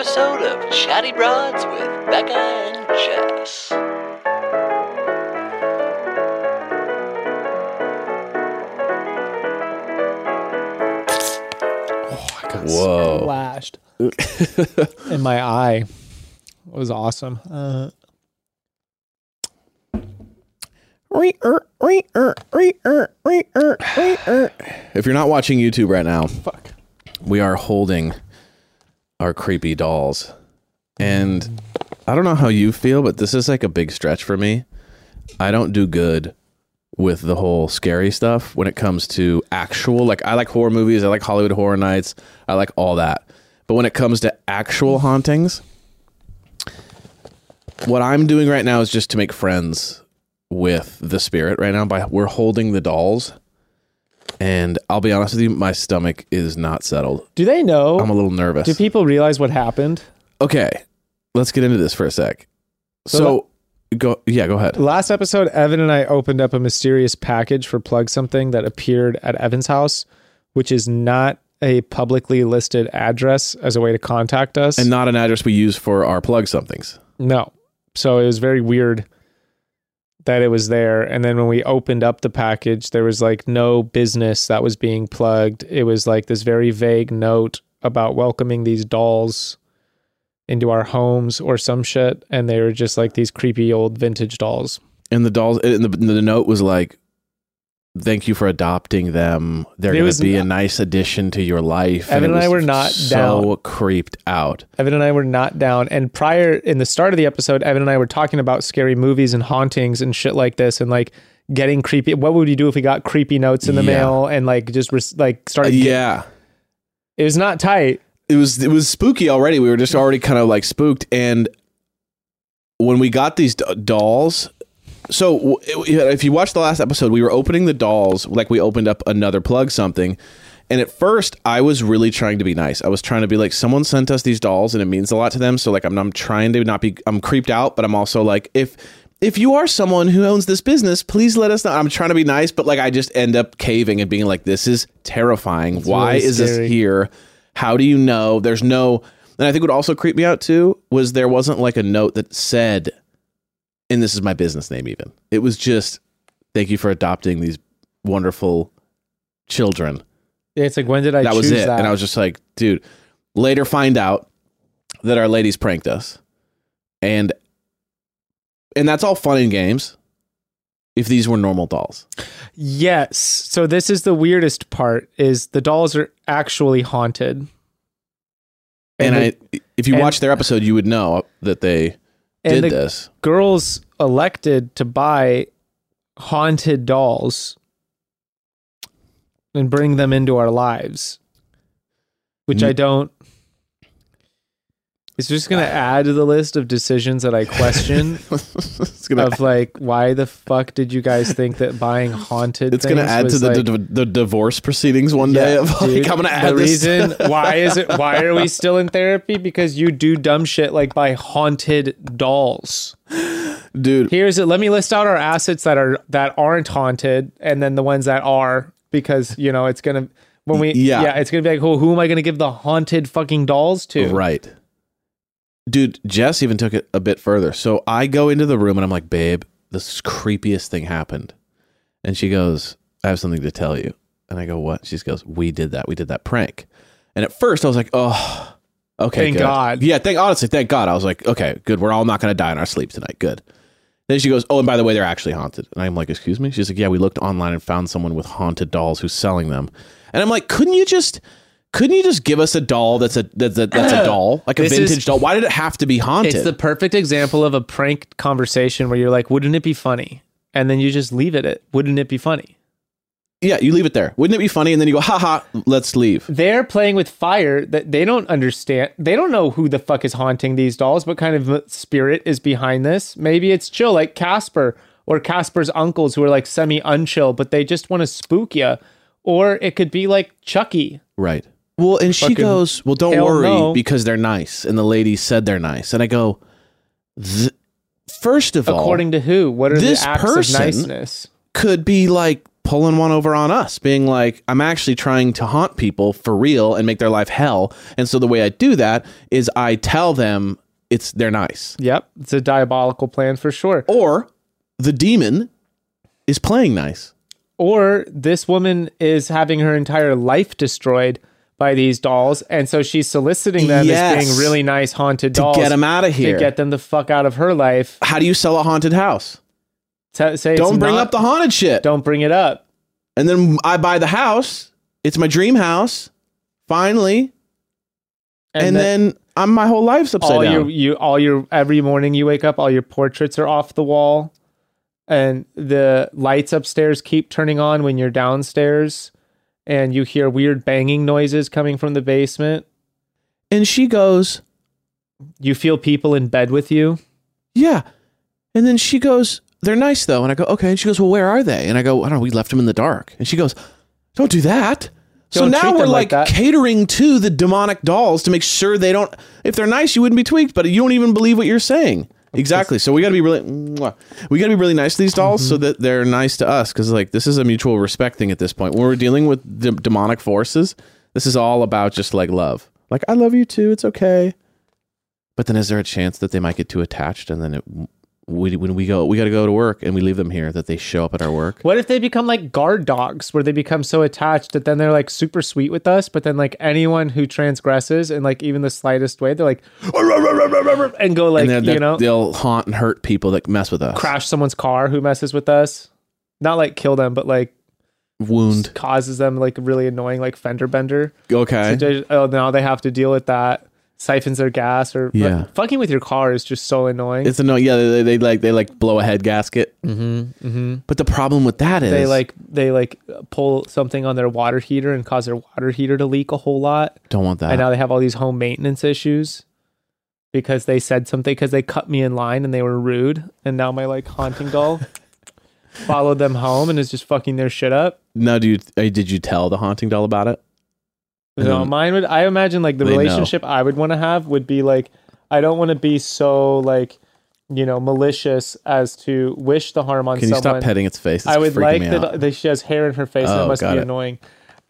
episode of Chatty Broads with Bekah and Jess. Oh, I got Whoa. Flashed in my eye. It was awesome. Uh, If you're not watching YouTube right now, fuck, we are holding our creepy dolls, mm. and I don't know how you feel, but this is like a big stretch for me. I don't do good with the whole scary stuff when it comes to actual like I like horror movies, I like Hollywood Horror Nights, I like all that. But when it comes to actual hauntings, what I'm doing right now is just to make friends with the spirit right now by we're holding the dolls. And I'll be honest with you, my stomach is not settled. do they know? I'm a little nervous. do people realize what happened? okay, let's get into this for a sec. So So, go yeah, go ahead. Last episode, Evan and I opened up a mysterious package for Plug Something that appeared at Evan's house, which is not a publicly listed address as a way to contact us. And not an address we use for our plug somethings. No. So it was very weird that it was there. And then when we opened up the package, there was like no business that was being plugged. It was like this very vague note about welcoming these dolls into our homes or some shit. And they were just like these creepy old vintage dolls. And the dolls and the, the note was like Thank you for adopting them. They're going to be a nice addition to your life. Evan it and I were not so down. creeped out. Evan and I were not down. And prior in the start of the episode, Evan and I were talking about scary movies and hauntings and shit like this and like getting creepy. What would you do if we got creepy notes in the Yeah. mail and like just res- like started? yeah. it was not tight. it was it was spooky already. We were just already kind of like spooked, and when we got these d- dolls, so if you watch the last episode, we were opening the dolls like we opened up another plug something. And at first, I was really trying to be nice. I was trying to be like, someone sent us these dolls, and it means a lot to them. So like, I'm, I'm trying to not be, I'm creeped out, but I'm also like, if if you are someone who owns this business, please let us know. I'm trying to be nice, but like, I just end up caving and being like, this is terrifying. Why really is this here? How do you know? There's no. And I think what also creeped me out too was there wasn't like a note that said, and this is my business name even. It was just, thank you for adopting these wonderful children. It's like when did I that choose was it. that? And I was just like, dude, later find out that our ladies pranked us. And and that's all fun and games if these were normal dolls. yes. So this is the weirdest part: is the dolls are actually haunted. And, the- I if you and- watch their episode, you would know that they and did the this. girls elected to buy haunted dolls and bring them into our lives, which I don't. It's just going to add to the list of decisions that I question it's gonna of like, why the fuck did you guys think that buying haunted? it's gonna add to the, like- the the divorce proceedings one day of like dude, I'm gonna add the this. reason why is it why are we still in therapy because you do dumb shit like buy haunted dolls dude. here's it let me list out our assets that are that aren't haunted and then the ones that are because you know it's gonna when we Yeah. yeah, it's gonna be like who, who am i gonna give the haunted fucking dolls to Right. Dude, Jess even took it a bit further. So I go into the room and I'm like, babe, the creepiest thing happened. And she goes, I have something to tell you. And I go, what? She goes, we did that. We did that prank. And at first I was like, oh, okay. Thank good. God. Yeah, thank honestly, thank God. I was like, okay, good. We're all not going to die in our sleep tonight. Good. Then she goes, oh, and by the way, they're actually haunted. And I'm like, excuse me? She's like, yeah, we looked online and found someone with haunted dolls who's selling them. And I'm like, couldn't you just couldn't you just give us a doll that's a that's a, that's a doll like a This is- vintage doll? Why did it have to be haunted? it's the perfect example of a prank conversation where you're like wouldn't it be funny and then you just leave it at wouldn't it be funny? Yeah, you leave it there. Wouldn't it be funny? And then you go, haha, let's leave. They're playing with fire that they don't understand. They don't know who the fuck is haunting these dolls, what kind of spirit is behind this. Maybe it's chill, like Casper or Casper's uncles who are like semi unchill, but they just want to spook you. Or it could be like Chucky. Right. Well, and she goes, well, don't hell worry no. because they're nice. And the lady said they're nice. And I go, "Th- first of all, According to who? What are this the acts person- of niceness? could be like pulling one over on us, being like, I'm actually trying to haunt people for real and make their life hell. And so the way I do that is I tell them it's they're nice. Yep, it's a diabolical plan for sure. Or the demon is playing nice. Or this woman is having her entire life destroyed by these dolls, and so she's soliciting them as being really nice haunted To dolls out of here. to get them the fuck out of her life. How do you sell a haunted house? Sa- say Don't bring not- up the haunted shit. Don't bring it up. And then I buy the house. It's my dream house. Finally. And, then, I'm my whole life's upside all down. your you all your every morning you wake up, all your portraits are off the wall, and the lights upstairs keep turning on when you're downstairs, and you hear weird banging noises coming from the basement. and she goes, You feel people in bed with you. Yeah. And then she goes, They're nice though. And I go, Okay. And she goes, Well, where are they? And I go, I don't know. We left them in the dark. And she goes, Don't do that. so Don't now we're like like, catering to the demonic dolls to make sure they don't. If they're nice, you wouldn't be tweaked, but you don't even believe what you're saying. Exactly. So we got to be really, we got to be really nice to these dolls so Mm-hmm. that they're nice to us. Because like this is a mutual respect thing at this point. When we're dealing with de- demonic forces, this is all about just like love. Like I love you too. It's okay. But then, is there a chance that they might get too attached, and then it, we, when we go, we got to go to work, and we leave them here, that they show up at our work? What if they become like guard dogs, where they become so attached that then they're like super sweet with us, but then like anyone who transgresses in like even the slightest way, they're like and go like and you know they'll haunt and hurt people that mess with us. crash someone's car who messes with us. Not like kill them, but like wound. causes them like really annoying like fender bender. Okay. So oh, now they have to deal with that. Siphons their gas or Yeah. fucking with your car is just so annoying. It's annoying. Yeah, they, they like they like blow a head gasket. Mm-hmm, mm-hmm. But the problem with that is they like they like pull something on their water heater and cause their water heater to leak a whole lot. don't want that. and now they have all these home maintenance issues because they said something because they cut me in line and they were rude and now my like haunting doll followed them home and is just fucking their shit up no, do you? Uh, did you tell the haunting doll about it? And no mine would i imagine like the they know. relationship i would want to have would be like i don't want to be so like you know malicious as to wish the harm on Can you someone stop petting its face? It's I would like that, that she has hair in her face. and Oh, that must be it. annoying.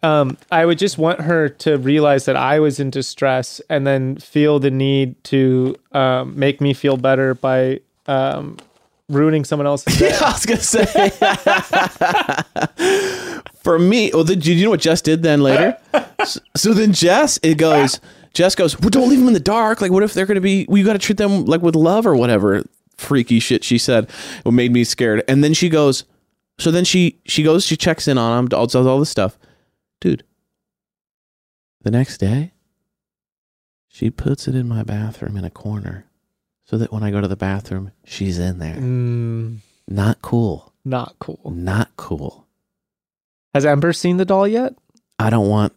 Um, I would just want her to realize that I was in distress and then feel the need to um, make me feel better by um, ruining someone else's day. I was gonna say. For me, well, did you, know what Jess did then later? so, so then Jess, it goes. Jess goes, well, don't leave them in the dark. Like, what if they're gonna be? We got to treat them like with love or whatever. Freaky shit she said. What made me scared. And then she goes. So then she she goes. She checks in on him. Does all this stuff, dude. The next day, she puts it in my bathroom in a corner, so that when I go to the bathroom, she's in there. Mm, Not cool. not cool. Not cool. Has Ember seen the doll yet? I don't want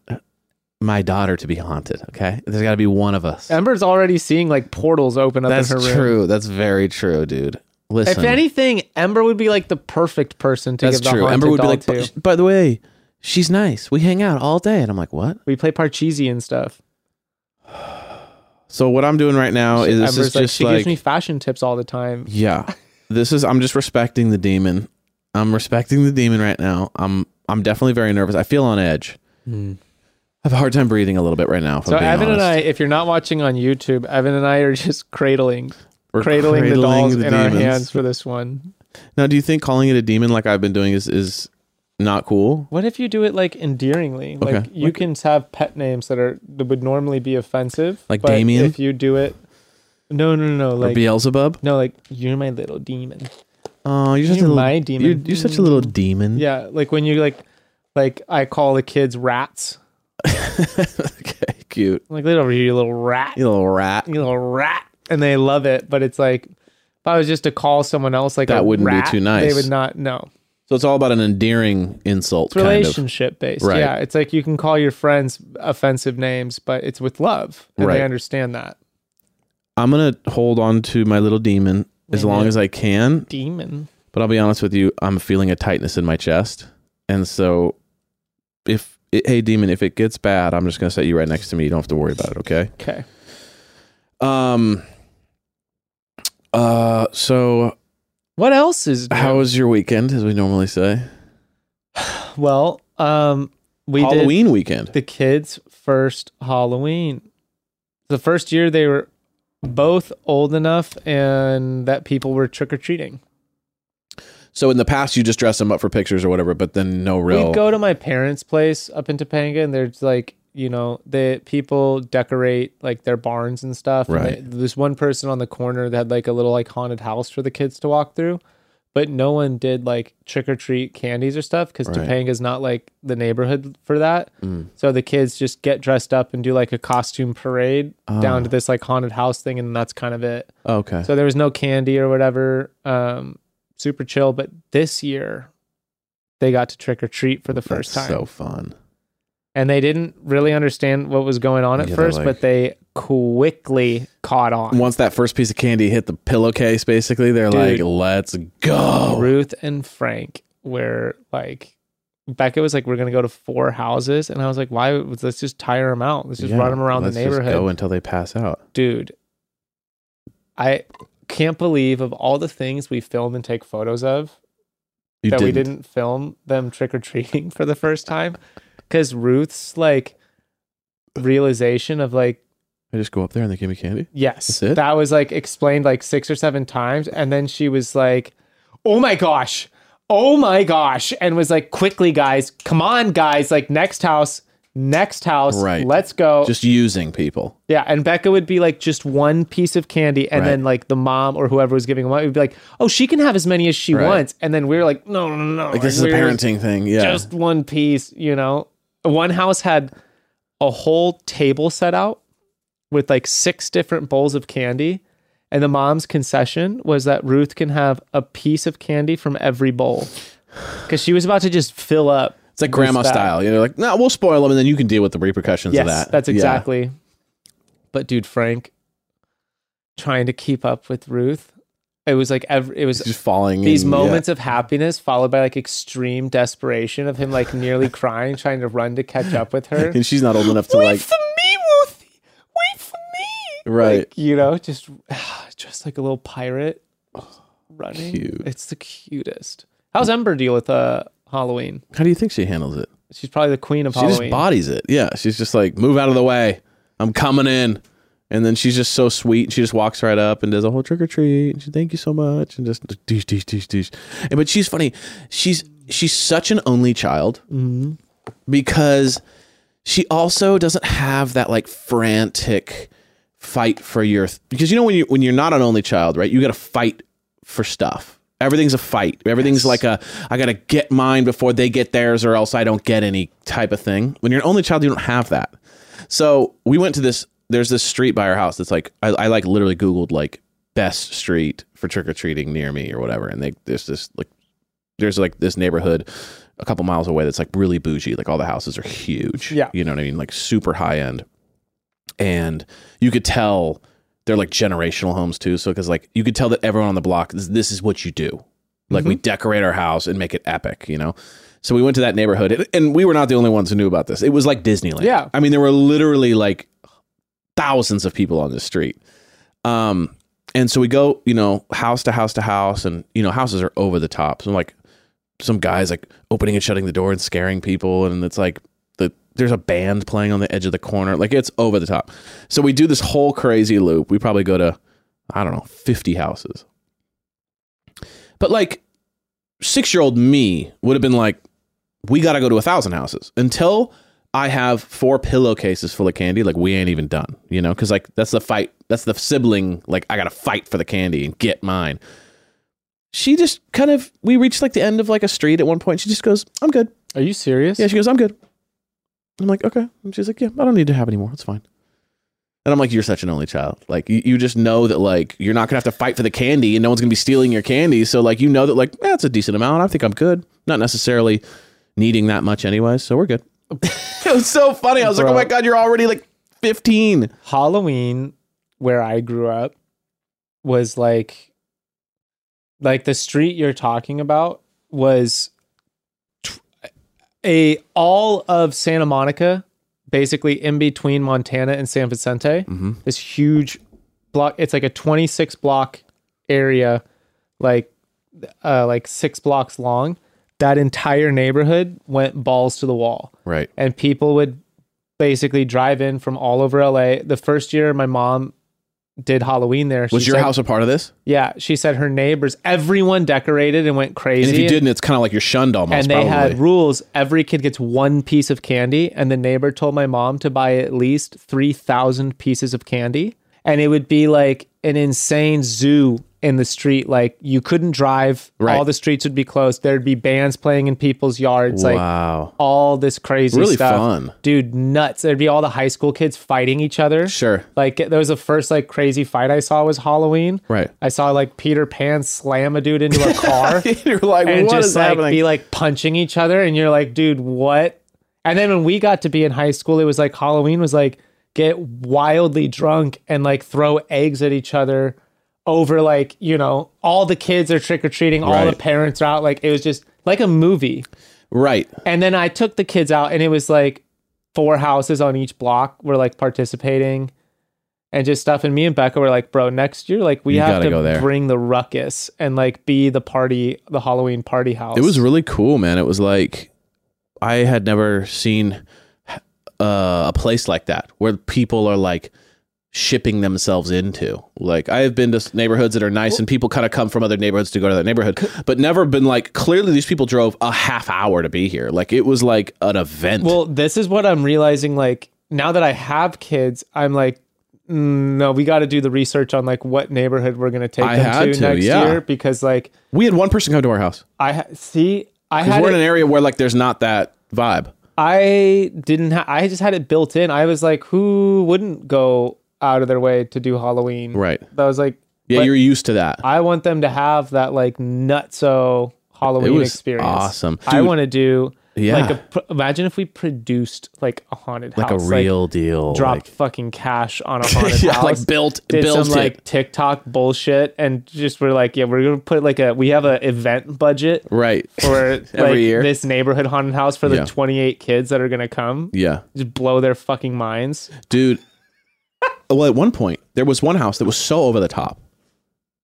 my daughter to be haunted. Okay, there's got to be one of us. Ember's already seeing like portals open up That's in her room. true. That's very true, dude. Listen, If anything, Ember would be like the perfect person to that's give the true. haunted Ember would be like, to. By the way, she's nice. We hang out all day, and I'm like, what? We play Parcheesi and stuff. So what I'm doing right now is this is like, just she like, gives me fashion tips all the time. yeah, this is. I'm just respecting the demon. I'm respecting the demon right now. I'm I'm definitely very nervous. I feel on edge. Hmm. I have a hard time breathing a little bit right now. So Evan and I, if you're not watching on YouTube, Evan and I are just cradling, We're cradling, the dolls the in our hands for this one. Now, do you think calling it a demon like I've been doing is is not cool? What if you do it like endearingly? Like Okay. you can have pet names that are that would normally be offensive, Like but Damien? If you do it, no, no, no, no, or like Beelzebub? no, like you're my little demon. Oh, you're such You're a little my demon. You're, you're such a little demon. Yeah, like when you like, like I call the kids rats. okay, cute. Like, get over here, you little rat. You little rat. you little rat and they love it but it's like If I was just to call someone else like That wouldn't be too nice. They would not. know. So it's all about an endearing insult, it's kind of. relationship based. Right. Yeah, it's like you can call your friends offensive names, but it's with love, and Right. they understand that. I'm gonna hold on to my little demon as long as I can. Demon. But I'll be honest with you, I'm feeling a tightness in my chest, and so if it, hey demon, if it gets bad, I'm just gonna set you right next to me. You don't have to worry about it. Okay. Okay. Um. Uh. So, What else is new? how was your weekend, as we normally say? well? Um, we did Halloween weekend. the kids' first Halloween. The first year they were both old enough and that people were trick or treating. So in the past, you just dress them up for pictures or whatever, but then no real. We'd go to my parents' place up in Topanga, and there's like, you know, the people decorate like their barns and stuff. and Right. they- there's one person on the corner that had like a little like haunted house for the kids to walk through, but no one did like trick or treat candies or stuff because Right. is not like the neighborhood for that. Mm. So the kids just get dressed up and do like a costume parade down Oh. to this like haunted house thing, and that's kind of it. okay. So there was no candy or whatever. Um, super chill. But this year, they got to trick or treat for the first That's time, So fun. and they didn't really understand what was going on at Yeah, first, like- but they quickly caught on. Once that first piece of candy hit the pillowcase, basically, they're Dude. like, "Let's go." Ruth and Frank were like. Bekah was like, "We're gonna go to four houses," and I was like, "Why? Let's just tire them out. Let's just Yeah, run them around the neighborhood." go until they pass out. dude i can't believe of all the things we film and take photos of You that didn't. we didn't film them trick-or-treating for the first time because ruth's like realization of like I just go up there and they give me candy. yes that was like explained like six or seven times and then she was like oh my gosh oh my gosh and was like quickly guys come on guys like next house next house Right. let's go Just using people. Yeah, and Bekah would be like just one piece of candy, and Right. then like the mom or whoever was giving them out would be like, "Oh, she can have as many as she Right. wants," and then we were like, "No, no, no, no!" Like this is a we're parenting thing. Yeah. Just one piece, you know. One house had a whole table set out with like six different bowls of candy, and the mom's concession was that Ruth can have a piece of candy from every bowl because she was about to just fill up. it's like grandma bag. style. You know, like, no, we'll spoil them and then you can deal with the repercussions Yes, of that. that's Yeah. exactly. But dude, Frank, trying to keep up with Ruth, it was like every, it was Just falling. these in, moments of happiness followed by like extreme desperation of him like nearly crying, trying to run to catch up with her. And she's not old enough to Wait like. for me, Ruthie. Wait for me. Right. Like, you know, just just like a little pirate running. Cute. It's the cutest. How's Ember deal with uh Halloween? How do you think she handles it? She's probably the queen of She Halloween. She just bodies it. Yeah. She's just like, move out of the way. I'm coming in. And then she's just so sweet. She just walks right up and does a whole trick or treat. And she, thank you so much. And just douche, douche, douche, douche. And, but she's funny. She's she's such an only child Mm-hmm. because she also doesn't have that like frantic fight for your because you know when you when you're not an only child, right? You got to fight for stuff. Everything's a fight. Everything's like a I got to get mine before they get theirs or else I don't get any type of thing. When you're an only child, you don't have that. So we went to this. There's this street by our house that's like I, I like literally Googled like best street for trick or treating near me or whatever, and they there's this like there's like this neighborhood a couple miles away that's like really bougie. Like all the houses are huge. Yeah. you know what I mean, like super high end, and you could tell they're like generational homes too. So because like you could tell that everyone on the block this, this is what you do. Like we decorate our house and make it epic, you know. So we went to that neighborhood, and- and we were not the only ones who knew about this. It was like Disneyland. Yeah. I mean there were literally like thousands of people on the street. Um, and so we go, you know, house to house to house, and you know, houses are over the top. So like some guys like opening and shutting the door and scaring people, and it's like there's a band playing on the edge of the corner, like it's over the top. So we do this whole crazy loop. We probably go to I don't know, fifty houses. But like six year old me would have been like, we got to go to a thousand houses until I have four pillowcases full of candy. Like we ain't even done, you know, because like that's the fight. That's the sibling. Like I got to fight for the candy and get mine. She just kind of. We reached like the end of like a street at one point. She just goes, "I'm good." Are you serious? Yeah, she goes, "I'm good." I'm like, "Okay." And she's like, "Yeah, I don't need to have any more. It's fine." And I'm like, you're such an only child. Like you, you just know that like you're not gonna have to fight for the candy and no one's gonna be stealing your candy. So like you know that like eh, that's a decent amount. I think I'm good. Not necessarily needing that much anyways. So we're good. it was so funny. I was like, oh my god, you're already like 15. Halloween where I grew up was like like the street you're talking about was a all of Santa Monica basically in between Montana and San Vicente. Mhm. This huge block it's like a 26 block area like uh like 6 blocks long. That entire neighborhood went balls to the wall Right. and people would basically drive in from all over LA. The first year my mom did Halloween there. Was your said- house a part of this? Yeah, she said her neighbors, everyone decorated and went crazy. And if you didn't, it's kind of like you're shunned almost. and they probably. had rules. Every kid gets one piece of candy, and the neighbor told my mom to buy at least three thousand pieces of candy, and it would be like an insane zoo in the street. Like you couldn't drive. Right. All the streets would be closed. There'd be bands playing in people's yards. Like wow. all this crazy Really stuff. fun. Dude, nuts. There'd be all the high school kids fighting each other. Sure. Like there was the first like crazy fight I saw was Halloween. Right. I saw like Peter Pan slam a dude into a car you're like, and what just is like happening? be like punching each other and you're like, dude, what? And then when we got to be in high school, it was like Halloween was like get wildly drunk and like throw eggs at each other over like, you know, all the kids are trick or treating, all the parents are out. Like it was just like a movie. right. And then I took the kids out, and it was like four houses on each block were like participating and just stuff. And me and Bekah were like, bro, next year, like we You have to go there. bring the ruckus and like be the party, the Halloween party house. It was really cool, man. It was like I had never seen uh, a place like that where people are like shipping themselves into. Like I have been to neighborhoods that are nice and people kind of come from other neighborhoods to go to that neighborhood, but never been like clearly these people drove a half hour to be here. Like it was like an event. Well, this is what I'm realizing. Like now that I have kids, I'm like, mm, no, we got to do the research on like what neighborhood we're gonna take I them to, to, next yeah. year because like we had one person come to our house I ha- see. I had we're in an area where like there's not that vibe. I didn't. Ha- I just had it built in. I was like, who wouldn't go out of their way to do Halloween? Right. That was like, Yeah, you're used to that. I want them to have that like nutso Halloween It was experience. awesome. I Dude, want to do Yeah. like a. Imagine if we produced like a haunted like house, a real deal. dropped like, fucking cash on a haunted yeah, house. like built did built some it. like TikTok bullshit and just we're like, yeah, we're gonna put like a we have a event budget right. for Every like year. this neighborhood haunted house for the Yeah. 28 kids that are gonna come yeah. just blow their fucking minds. dude well at one point there was one house that was so over the top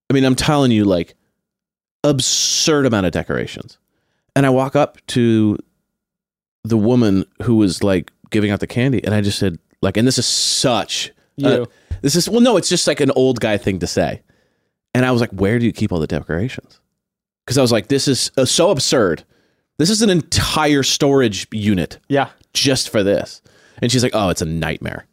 i mean i'm telling you like absurd amount of decorations and i walk up to the woman who was like giving out the candy and i just said like and this is such uh, this is well no it's just like an old guy thing to say and i was like where do you keep all the decorations because i was like this is uh, so absurd this is an entire storage unit Yeah. just for this. And she's like, oh, it's a nightmare.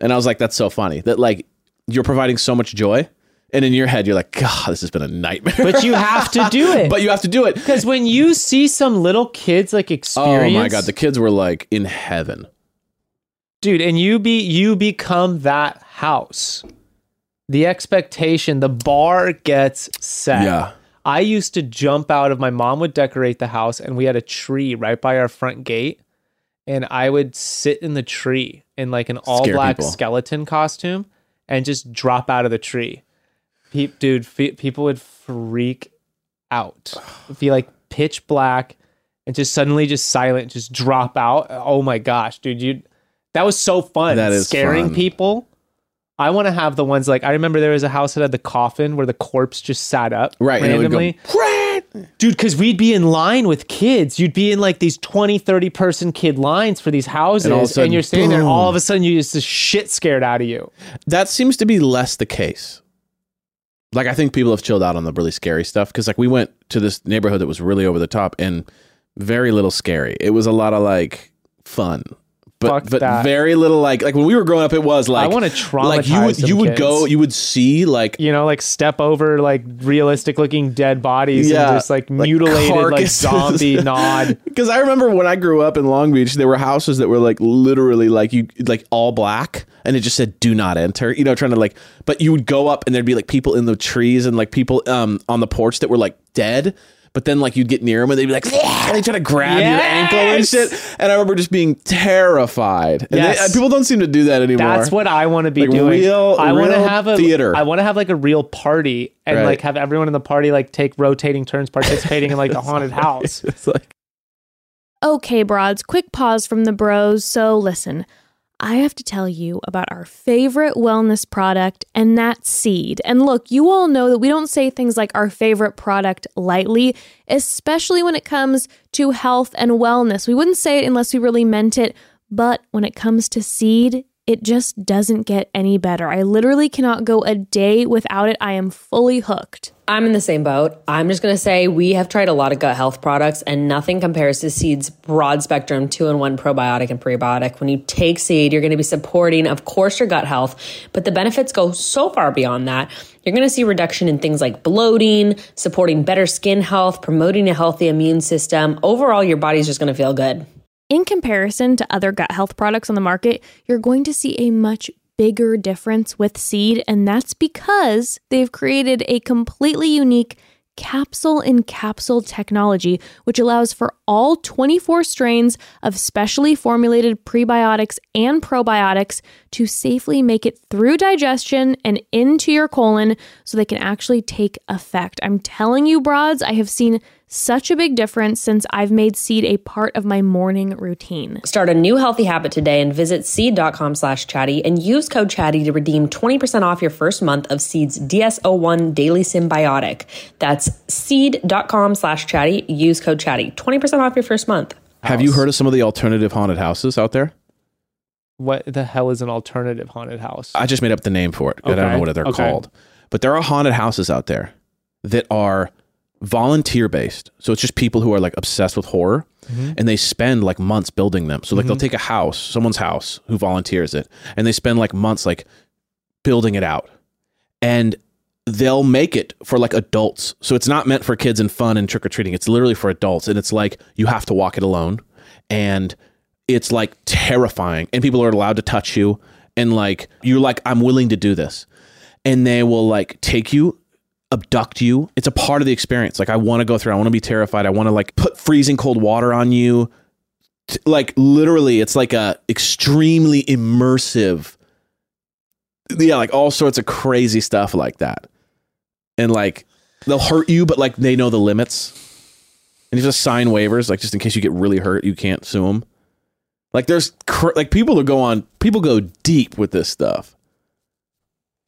And I was like, that's so funny that like you're providing so much joy. And in your head, you're like, God, this has been a nightmare. But you have to do it. but you have to do it. because when you see some little kids like experience. Oh my God. The kids were like in heaven. dude, and you be you become that house. The expectation, the bar gets set. Yeah. I used to jump out of my mom would decorate the house and we had a tree right by our front gate. And I would sit in the tree in like an all black people. skeleton costume and just drop out of the tree. Pe- dude, fe- people would freak out. It'd be like pitch black and just suddenly just silent, just drop out. Oh my gosh, dude, you that was so fun. That is scaring fun. people. I want to have the ones like I remember there was a house that had the coffin where the corpse just sat up Right. And go, randomly. Dude, because we'd be in line with kids. You'd be in like these 20, 30 person kid lines for these houses. And And, all of a sudden, you're standing there, boom. all of a sudden, you just the shit scared out of you. that seems to be less the case. Like I think people have chilled out on the really scary stuff because like we went to this neighborhood that was really over the top and very little scary. It was a lot of like fun, but Fuck but that. very little like like when we were growing up, it was like I wanna traumatize like you would you would kids. go you would see like you know, like step over like realistic looking dead bodies Yeah, and just like like mutilated like zombie nod. because I remember when I grew up in Long Beach, there were houses that were like literally like you like all black, and it just said "Do not enter." You know, trying to like, but you would go up and there'd be like people in the trees and like people um on the porch that were like dead. But then, like, you'd get near them and they'd be like, "Yeah," and they try to grab your ankle and shit. And I remember just being terrified. And they- Yes. people don't seem to do that anymore. That's what I want to be Like doing. real- I want to have a theater. I want to have like a real party and Right. like have everyone in the party like take rotating turns participating in like the haunted house. It's like, Okay, broads, quick pause from the bros. So, listen, I have to tell you about our favorite wellness product, and that's seed. And look, you all know that we don't say things like our favorite product lightly, especially when it comes to health and wellness. We wouldn't say it unless we really meant it. But when it comes to seed, it just doesn't get any better. I literally cannot go a day without it. I am fully hooked. I'm in the same boat. I'm just going to say we have tried a lot of gut health products and nothing compares to Seed's broad spectrum two in one probiotic and prebiotic. When you take Seed, you're going to be supporting, of course, your gut health, but the benefits go so far beyond that. You're going to see reduction in things like bloating, supporting better skin health, promoting a healthy immune system. Overall, your body's just going to feel good. In comparison to other gut health products on the market, you're going to see a much bigger difference with seed, and that's because they've created a completely unique capsule in capsule technology, which allows for all 24 strains of specially formulated prebiotics and probiotics to safely make it through digestion and into your colon so they can actually take effect. I'm telling you, broads, I have seen such a big difference since I've made seed a part of my morning routine. Start a new healthy habit today and visit seed.com slash chatty and use code chatty to redeem 20% off your first month of Seed's DS01 Daily Synbiotic. That's seed.com slash chatty. Use code chatty. 20% off your first month. have you heard of some of the alternative haunted houses out there? What the hell is an alternative haunted house? I just made up the name for it. I don't know what they're okay. called. But there are haunted houses out there that are volunteer based. So it's just people who are like obsessed with horror Mm-hmm. and they spend like months building them. So like they'll take a house, someone's house who volunteers it, and they spend like months like building it out. And they'll make it for like adults. So it's not meant for kids and fun and trick or treating. It's literally for adults. And it's like you have to walk it alone. And it's like terrifying. And people are allowed to touch you. And like you're like, I'm willing to do this. And they will like take you, abduct you. It's a part of the experience. Like I want to go through, I want to be terrified. I want to like put freezing cold water on you. Like literally, it's like a extremely immersive yeah, like all sorts of crazy stuff like that. And like they'll hurt you, but like they know the limits. And you just sign waivers, like just in case you get really hurt, you can't sue them. Like there's cr- like people who go on, people go deep with this stuff.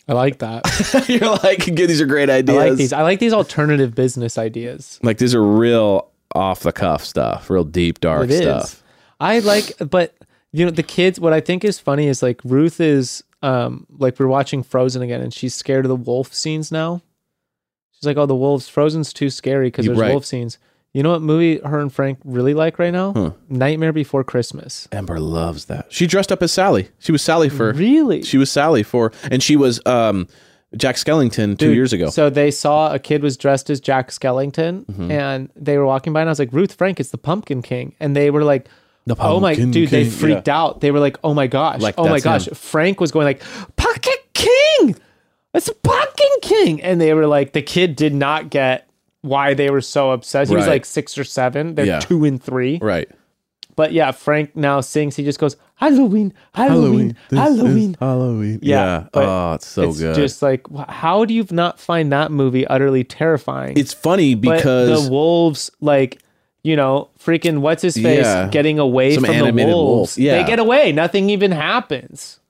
I like that. You're like, these are great ideas. I like these. I like these alternative business ideas. Like these are real off the cuff stuff, real deep dark It is. stuff. I like, but you know, the kids. What I think is funny is like Ruth is, um, like we're watching Frozen again, and she's scared of the wolf scenes now. She's like, "Oh, the wolves. Frozen's too scary because You're there's right. wolf scenes." You know what movie her and Frank really like right now? Huh. Nightmare Before Christmas. Amber loves that. She dressed up as Sally. She was Sally for Really? she was Sally for and she was um Jack Skellington two Dude, years ago. So they saw a kid was dressed as Jack Skellington, Mm-hmm. and they were walking by, and I was like, "Ruth Frank, it's the Pumpkin King," and they were like. The oh my dude, they King, freaked out. They were like, "Oh my gosh! Like, oh my gosh!" him. Frank was going like, "Pumpkin King, it's a Pumpkin King," and they were like, the kid did not get why they were so obsessed. He was like six or seven. They're Yeah. two and three. Right. But yeah, Frank now sings. He just goes, "Halloween, Halloween, Halloween." Halloween. Yeah, Yeah. Oh, it's so it's good. just like, how do you not find that movie utterly terrifying? it's funny But because the wolves, like, you know, freaking what's his face Yeah. getting away Some from the wolves. yeah. They get away. Nothing even happens.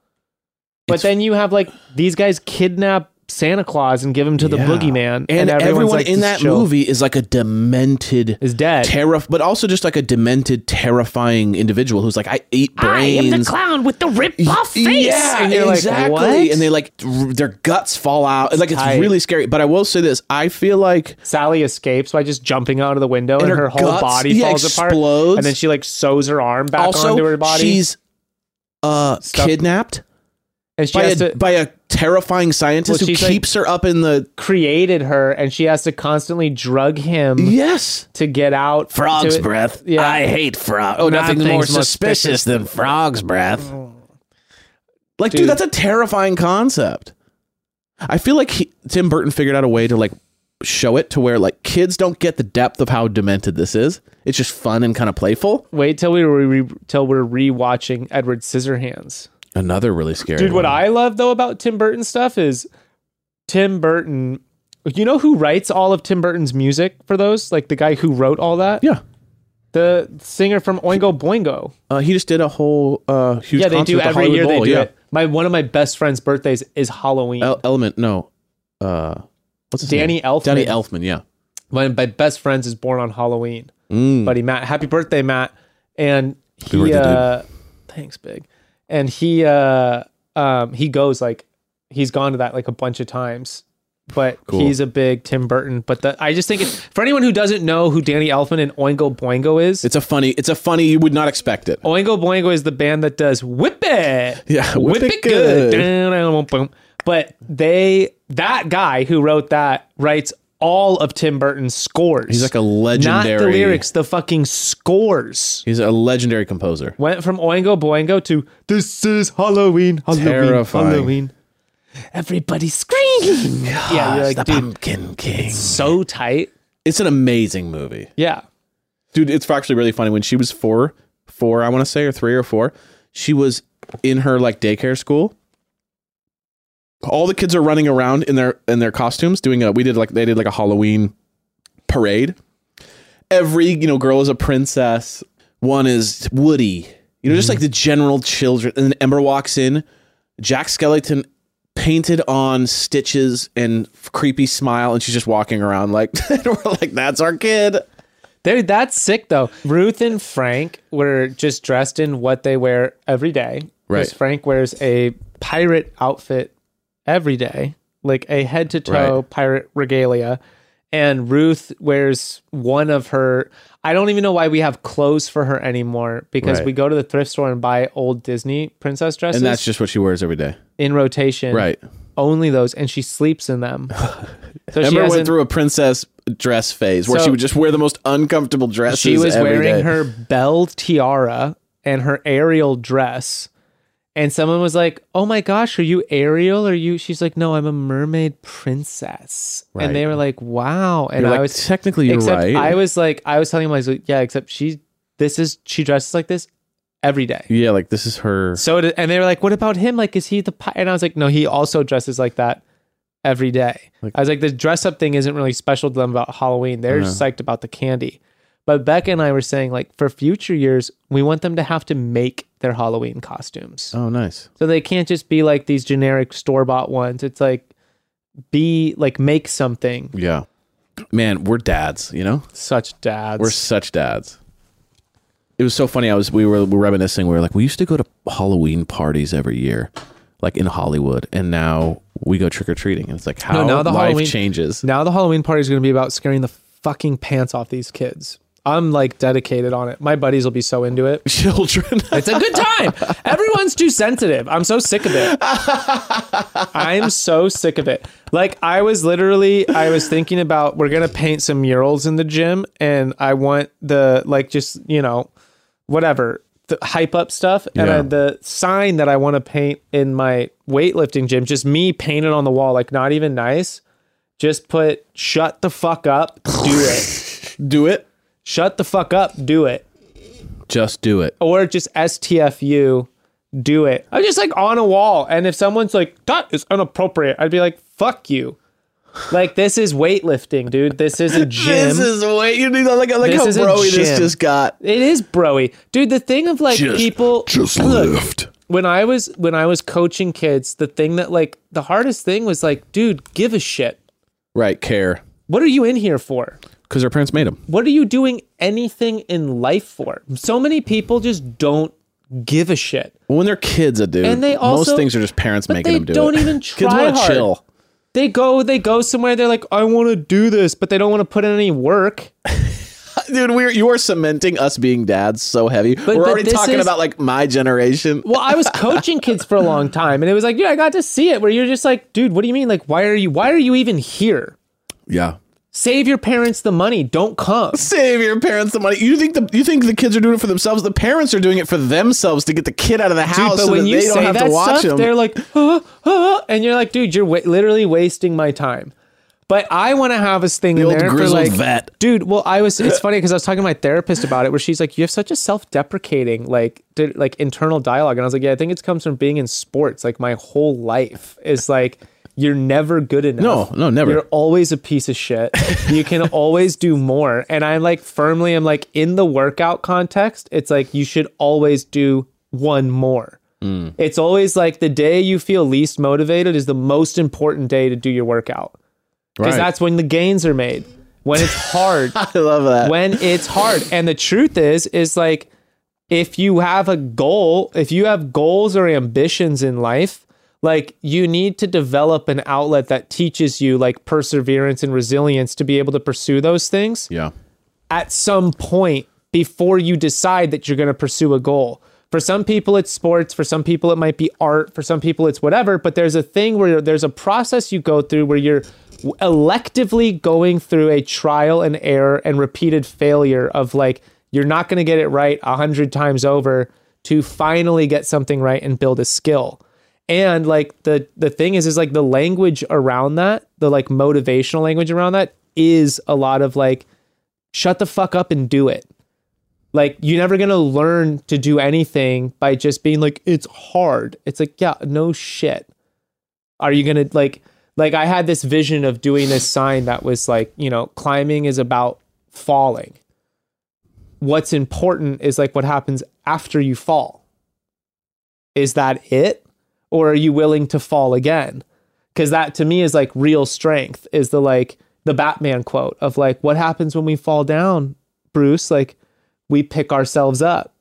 But It's- then you have like these guys kidnap Santa Claus and give him to the Yeah. boogeyman, and, everyone's everyone like, in that chill." movie is like a demented is dead. terror but also just like a demented terrifying individual who's like i ate brains I am the clown with the ripped off face. Yeah, And you're like, exactly. "What?" And they like r- their guts fall out. like it's tight. really scary. But I will say this: I feel like Sally escapes by just jumping out of the window, and, her her, whole guts, body yeah, falls apart. And then she like sews her arm back also onto her body. she's uh, Stuff- kidnapped and she by a, to by a terrifying scientist Well, who she's like- keeps her up in the. created her, and she has to constantly drug him Yes. to get out. Frog's to- breath. Yeah. I hate frog. Oh, Nothing's more suspicious than frog's breath. Oh. Like, dude, Dude. that's a terrifying concept. I feel like he, Tim Burton figured out a way to like show it to where like kids don't get the depth of how demented this is. It's just fun and kind of playful. Wait till we re- till we're rewatching Edward Scissorhands. Another really scary. Dude, what. I love though about Tim Burton stuff is Tim Burton. You know who writes all of Tim Burton's music for those? Like the guy who wrote all that? yeah. The singer from Oingo Boingo. Uh, he just did a whole uh, huge. yeah, they concert do at the every Hollywood year. Bowl. they do yeah. it. My one of my best friend's birthdays is Halloween. El- Element, no. Uh, what's his Danny name? Elfman. Danny Elfman, yeah. One of my best friends is born on Halloween. Mm. Buddy Matt, happy birthday, Matt! And he, birthday, dude. uh, thanks, big. And he, uh, um, he goes like, he's gone to that like a bunch of times. But Cool. he's a big Tim Burton. But the, I just think it's for anyone who doesn't know who Danny Elfman and Oingo Boingo is. It's a funny. It's a funny. You would not expect it. Oingo Boingo is the band that does Whip It. Yeah, Whip, it good. But they, that guy who wrote that writes all of Tim Burton's scores. He's like a legendary. Not the lyrics, the fucking scores. He's a legendary composer. Went from Oingo Boingo to This is Halloween, Halloween, Terrifying. Halloween. Everybody screaming. yeah, you're like, the dude, Pumpkin King. so tight. It's an amazing movie, Yeah. dude. It's actually really funny. When she was four, four, I want to say, or three or four, she was in her like daycare school. All the kids are running around in their in their costumes, doing a. We did like they did like a Halloween parade. Every you know girl is a princess. One is Woody. You know, just mm-hmm. like the general children. And then Ember walks in. Jack Skellington painted on stitches and creepy smile, and she's just walking around like we're like, that's our kid. Dude, that's sick though. Ruth and Frank were just dressed in what they wear every day. Right. Frank wears a pirate outfit every day, like a head to toe Right. pirate regalia. And Ruth wears one of her. I don't even know why we have clothes for her anymore because Right. we go to the thrift store and buy old Disney princess dresses And that's just what she wears every day. in rotation. Right. Only those, and she sleeps in them. So Ember went through a princess dress phase where So- she would just wear the most uncomfortable dresses. she was wearing day. her bell tiara and her Ariel dress. And someone was like, "Oh my gosh, are you Ariel? Are you?" She's like, "No, I'm a mermaid princess." And they were like, "Wow!" And You're I like, was technically you're except right. I was like, I was telling him, I was like, "Yeah," except she, this is she dresses like this every day. yeah, like this is her. So, and they were like, "What about him? Like, is he the?" Pi-? And I was like, "No, he also dresses like that every day." I was like, "The dress up thing isn't really special to them about Halloween. They're psyched about the candy." But Bekah and I were saying, like, for future years, we want them to have to make their Halloween costumes, Oh, nice. so they can't just be like these generic store bought ones. It's like, be like, make something. Yeah. Man, we're dads, you know? Such dads. We're such dads. It was so funny. I was we were, we were reminiscing. We were like, we used to go to Halloween parties every year, like in Hollywood, and now we go trick or treating. And it's like how now the life Halloween- changes. Now the Halloween party is going to be about scaring the fucking pants off these kids. I'm like dedicated on it. My buddies will be so into it. Children. It's a good time. Everyone's too sensitive. I'm so sick of it. I'm so sick of it. Like I was literally I was thinking about we're going to paint some murals in the gym and I want the like just, you know, whatever, the hype up stuff and Yeah. I, the sign that I want to paint in my weightlifting gym just me painted on the wall like not even nice. Just put shut the fuck up, do it. Do it. Shut the fuck up, do it. Just do it. or just STFU, do it. I'm just like on a wall, and if someone's like that is inappropriate, I'd be like fuck you. Like this is weightlifting, dude. This is a gym. This is wait. You need like like This how is a broy this just got. it is broy, dude. The thing of like people just look, lift. When I was when I was coaching kids, the thing that like the hardest thing was like, dude, give a shit. Right. Care What are you in here for? Because their parents made them. What are you doing anything in life for? So many people just don't give a shit. When they're kids, a dude. And they also- most things are just parents but making them do They don't it. even Kids try wanna hard. chill. They go, they go somewhere. They're like, I want to do this, but they don't want to put in any work. Dude, we're you are cementing us being dads so heavy. we're but already talking is- about like my generation. Well, I was coaching kids for a long time, and it was like, yeah, I got to see it. Where you're just like, dude, what do you mean? Like, why are you? Why are you even here? Yeah. Save your parents the money. Don't come. Save your parents the money. You think the you think the kids are doing it for themselves? The parents are doing it for themselves to get the kid out of the Dude, house but so when you they don't say have that to watch stuff, them. they're like, "Huh, huh," and you're like, dude, you're wa- literally wasting my time. But I want to have this thing The in there for like, vet. dude. Well, I was. It's funny because I was talking to my therapist about it, where she's like, you have such a self-deprecating like like internal dialogue, and I was like, yeah, I think it comes from being in sports. Like my whole life is like. You're never good enough. No, no, never. You're always a piece of shit. You can always do more. And I'm like firmly, I'm like in the workout context, it's like you should always do one more. Mm. It's always like the day you feel least motivated is the most important day to do your workout because Right. that's when the gains are made. When it's hard, I love that. when it's hard. And the truth is, is like if you have a goal, if you have goals or ambitions in life, like you need to develop an outlet that teaches you like perseverance and resilience to be able to pursue those things yeah. at some point before you decide that you're going to pursue a goal. For some people, it's sports. For some people, it might be art. For some people, it's whatever. But there's a thing where there's a process you go through where you're electively going through a trial and error and repeated failure of like, you're not going to get it right a hundred times over to finally get something right and build a skill. And like the the thing is is like the language around that, the like motivational language around that is a lot of like shut the fuck up and do it. Like you're never gonna learn to do anything by just being like it's hard. It's like yeah, no shit. Are you gonna like like I had this vision of doing this sign that was like you know climbing is about falling. What's important is like what happens after you fall. Is that it, or are you willing to fall again? Because that to me is like real strength. Is the like the Batman quote of like, what happens when we fall down, Bruce? Like, we pick ourselves up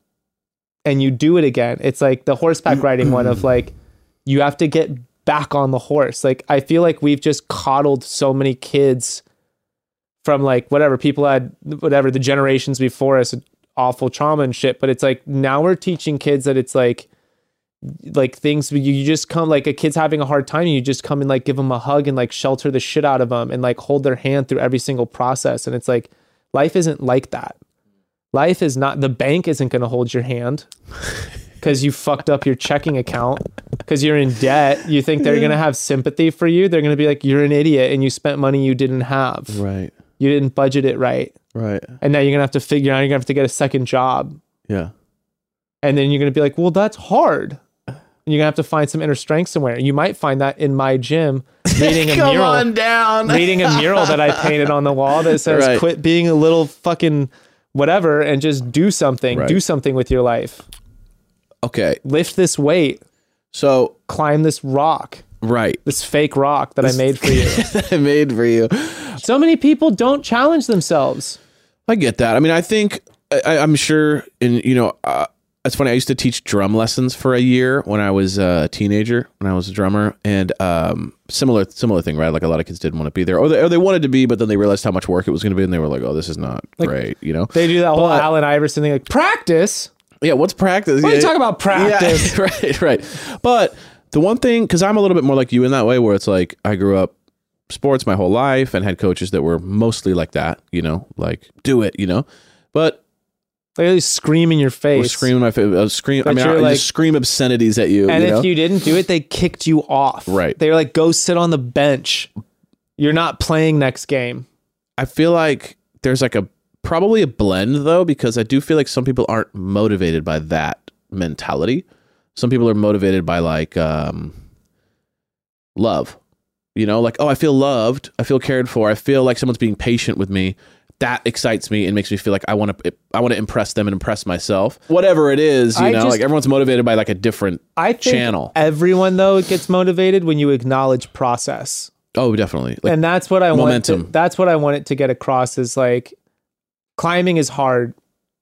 and you do it again. It's like the horseback riding one of like, you have to get back on the horse. Like, I feel like we've just coddled so many kids from like whatever people had, whatever the generations before us, awful trauma and shit. But it's like now we're teaching kids that it's like, like things you you just come like a kid's having a hard time and you just come and like give them a hug and like shelter the shit out of them and like hold their hand through every single process and it's like life isn't like that life is not the bank isn't going to hold your hand because you fucked up your checking account because you're in debt you think they're going to have sympathy for you they're going to be like you're an idiot and you spent money you didn't have Right. you didn't budget it right Right. and now you're going to have to figure out you're going to have to get a second job Yeah. and then you're going to be like, well, that's hard. And you're going to have to find some inner strength somewhere. You might find that in my gym, reading a Come mural, on down. reading a mural that I painted on the wall that says, Right. quit being a little fucking whatever and just do something. Right. Do something with your life. okay. Lift this weight, So climb this rock, right. this fake rock that I made for you. I made for you. so many people don't challenge themselves. I get that. I mean, I think I, I'm sure, and you know, uh, it's funny. I used to teach drum lessons for a year when I was a teenager, when I was a drummer, and um, similar similar thing, right? Like a lot of kids didn't want to be there, or they, or they wanted to be, but then they realized how much work it was going to be, and they were like, "Oh, this is not great," you know? They do that whole But- Allen Iverson thing like, practice. Yeah, what's practice? What are you Yeah, talking about, practice? Yeah, right, right. But the one thing, because I'm a little bit more like you in that way, where it's like I grew up sports my whole life and had coaches that were mostly like that, you know, like do it, you know. But They really scream in your face. we're screaming my face, uh, scream. I mean, I like- just scream obscenities at you. And you if know? you didn't do it, they kicked you off. Right. They were like, go sit on the bench. You're not playing next game. I feel like there's like a probably a blend though, because I do feel like some people aren't motivated by that mentality. Some people are motivated by like um love. You know, like, oh, I feel loved, I feel cared for, I feel like someone's being patient with me. That excites me and makes me feel like I want to I want to impress them and impress myself. Whatever it is, you I know, just- like everyone's motivated by like a different I think channel. everyone though gets motivated when you acknowledge process. Oh, definitely. Like and that's what I want momentum. to, that's what I want it to get across is like climbing is hard.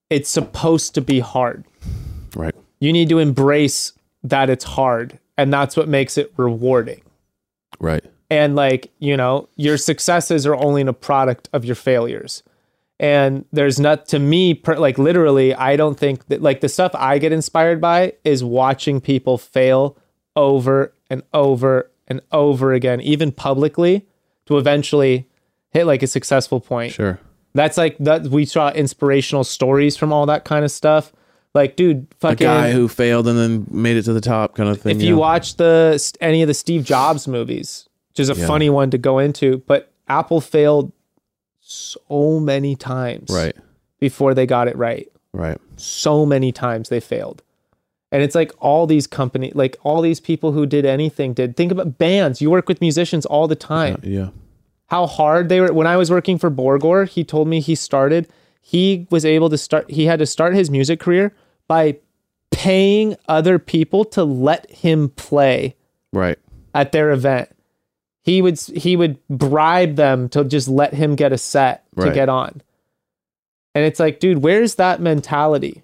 It's supposed to be hard. right. You need to embrace that it's hard and that's what makes it rewarding. Right. and like you know your successes are only a product of your failures And there's not to me per, like literally I don't think that like the stuff I get inspired by is watching people fail over and over and over again even publicly to eventually hit like a successful point. Sure. That's like that we saw inspirational stories from all that kind of stuff. Like dude, A fucking guy who failed and then made it to the top kind of thing. if yeah. you watch the any of the Steve Jobs movies, which is a Yeah. funny one to go into, but Apple failed so many times Right. before they got it right. Right. So many times they failed. And it's like all these company, like all these people who did anything did. Think about bands. You work with musicians all the time. Yeah. How hard they were. When I was working for Borgore, he told me he started, he was able to start, he had to start his music career by paying other people to let him play Right. at their event. He would he would bribe them to just let him get a set to get on. And it's like, dude, where's that mentality?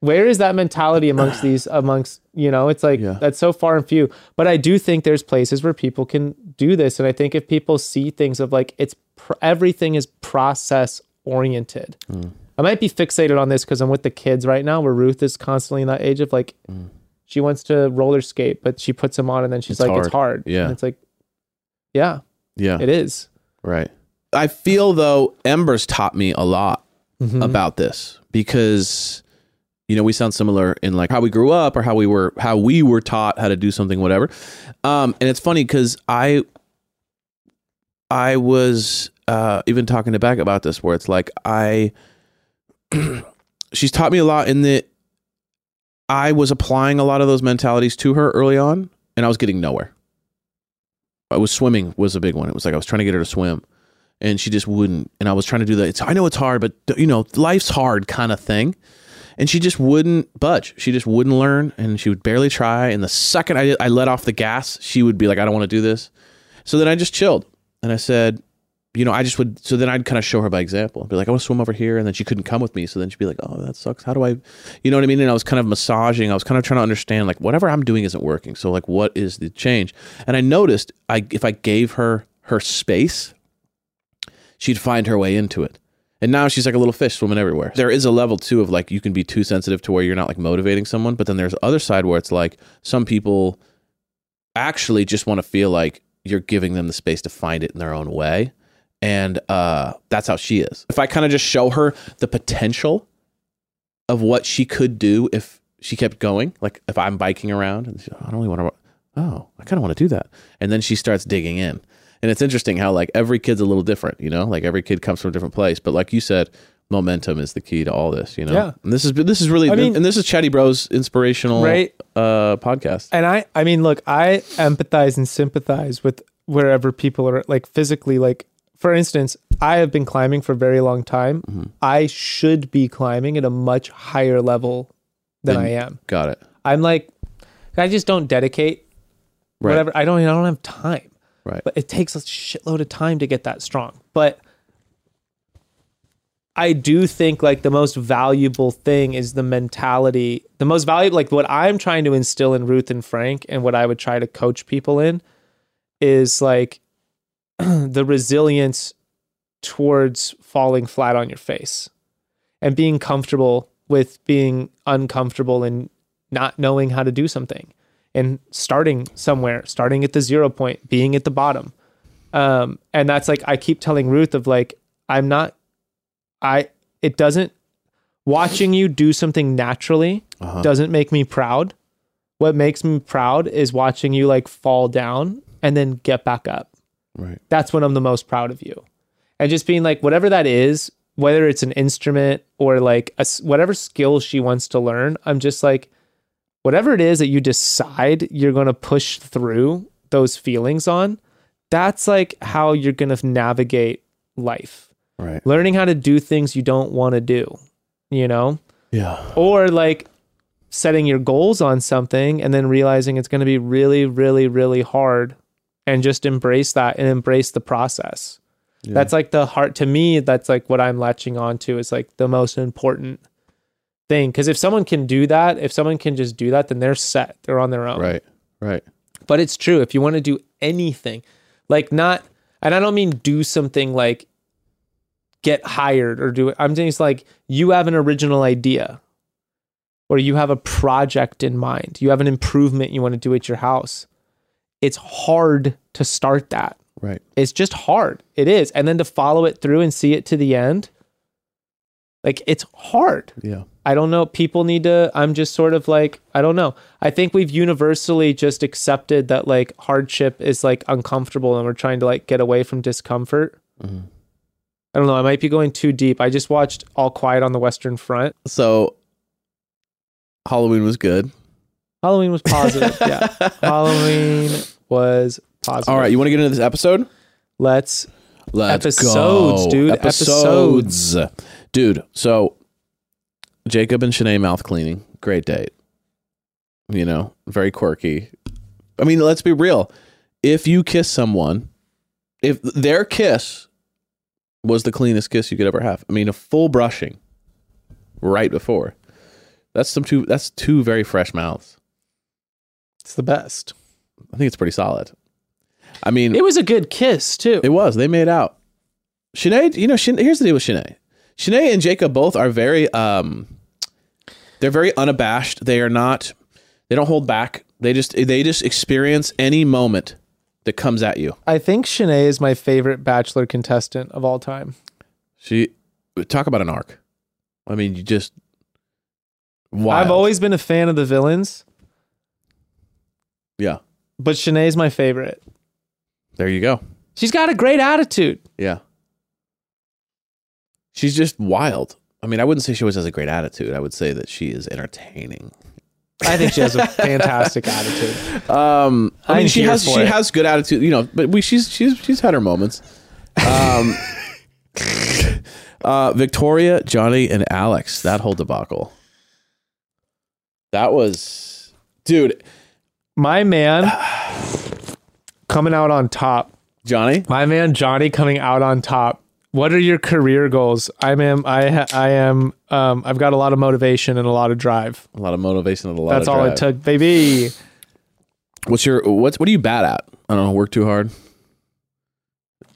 Where is that mentality amongst these amongst, you know, it's like Yeah. that's so far and few. But I do think there's places where people can do this and I think if people see things of like it's pr- everything is process oriented. Hmm. I might be fixated on this cuz I'm with the kids right now where Ruth is constantly in that age of like she wants to roller skate, but she puts them on and then she's. It's like, it's hard. hard. Yeah. And it's like, yeah, Yeah. it is. Right. I feel though Embers taught me a lot Mm-hmm. about this because you know we sound similar in like how we grew up or how we were how we were taught how to do something whatever. Um and it's funny cuz I I was uh even talking to back about this where it's like I she's taught me a lot in that I was applying a lot of those mentalities to her early on and I was getting nowhere. I was swimming was a big one. It was like I was trying to get her to swim and she just wouldn't. And I was trying to do that. It's, I know it's hard, but you know, life's hard kind of thing. And she just wouldn't budge. She just wouldn't learn and she would barely try. And the second I, I let off the gas, she would be like, I don't want to do this. So then I just chilled and I said, you know, I just would. So then I'd kind of show her by example. Be like, I want to swim over here. And then she couldn't come with me. So then she'd be like, oh, that sucks. How do I, you know what I mean? And I was kind of massaging. I was kind of trying to understand, like, whatever I'm doing isn't working. So, like, what is the change? And I noticed I, if I gave her her space, she'd find her way into it. And now she's like a little fish swimming everywhere. There is a level too of like you can be too sensitive to where you're not like motivating someone, but then there's other side where it's like some people actually just want to feel like you're giving them the space to find it in their own way. And uh that's how she is. If I kind of just show her the potential of what she could do if she kept going, like if I'm biking around and she, I don't really want to oh, I kind of want to do that. And then she starts digging in. And it's interesting how like every kid's a little different, you know? Like every kid comes from a different place, but like you said, momentum is the key to all this, you know? Yeah. And this is this is really I mean- and this is Chatty Bros inspirational Right. uh podcast. And I, I mean, look, I empathize and sympathize with wherever people are like physically, like, for instance, I have been climbing for a very long time. Mm-hmm. I should be climbing at a much higher level than Then- I am. Got it. I'm like, I just don't dedicate Right. whatever. I don't, I don't have time. Right. but it takes a shitload of time to get that strong. But I do think like the most valuable thing is the mentality. The most valuable, like what I'm trying to instill in Ruth and Frank, and what I would try to coach people in, is like the resilience towards falling flat on your face and being comfortable with being uncomfortable and not knowing how to do something and starting somewhere, starting at the zero point, being at the bottom. Um, and that's like I keep telling Ruth of like, I'm not I it doesn't watching you do something naturally doesn't make me proud. What makes me proud is watching you like fall down and then get back up. Right. That's when I'm the most proud of you. And just being like whatever that is, whether it's an instrument or like a whatever skill she wants to learn, I'm just like whatever it is that you decide you're going to push through those feelings on, that's like how you're going to navigate life. Right. Learning how to do things you don't want to do, you know? Yeah. Or like setting your goals on something and then realizing it's going to be really, really, really hard and just embrace that and embrace the process. That's like the heart to me. That's like what I'm latching on to is like the most important thing. Cause if someone can do that, if someone can just do that, then they're set. They're on their own. Right. Right. But it's true. If you want to do anything, like not, and I don't mean do something like get hired or do it. I'm saying it's like you have an original idea or you have a project in mind. You have an improvement you want to do at your house. It's hard to start that. Right. It's just hard. It is. And then to follow it through and see it to the end, like it's hard. Yeah. I don't know. People need to, I'm just sort of like, I don't know. I think we've universally just accepted that like hardship is like uncomfortable and we're trying to like get away from discomfort. Mhm. I don't know. I might be going too deep. I just watched All Quiet on the Western Front. So Halloween was good. Halloween was positive. yeah. Halloween was positive. All right, you want to get into this episode? Let's, Let's Episodes, go. dude. Episodes. Dude, so Jacob and Shanae mouth cleaning. Great date. You know, very quirky. I mean, let's be real. If you kiss someone, if their kiss was the cleanest kiss you could ever have, I mean, a full brushing right before. That's some two that's two very fresh mouths. It's the best. I think it's pretty solid. I mean, It was a good kiss too. It was. They made out. Shanae, you know, Shan- here's the deal with Shanae. Shanae and Jacob both are very um they're very unabashed. They are not they don't hold back. They just they just experience any moment that comes at you. I think Shanae is my favorite Bachelor contestant of all time. She talk about an arc. I mean, you just wild. I've always been a fan of the villains, Yeah. but Shanae's my favorite. There you go. She's got a great attitude. Yeah. She's just wild. I mean, I wouldn't say she always has a great attitude. I would say that she is entertaining. I think she has a fantastic attitude. Um, I I'm mean, she has she it. has good attitude, you know. But we she's she's she's had her moments. Um, uh, Victoria, Johnny, and Alex. That whole debacle. That was, dude. My man coming out on top. Johnny. My man Johnny coming out on top. What are your career goals? I am I ha- I am um I've got a lot of motivation and a lot of drive. A lot of motivation and a lot. That's all drive. it took, baby. What's your what's what are you bad at? I don't know. Work too hard.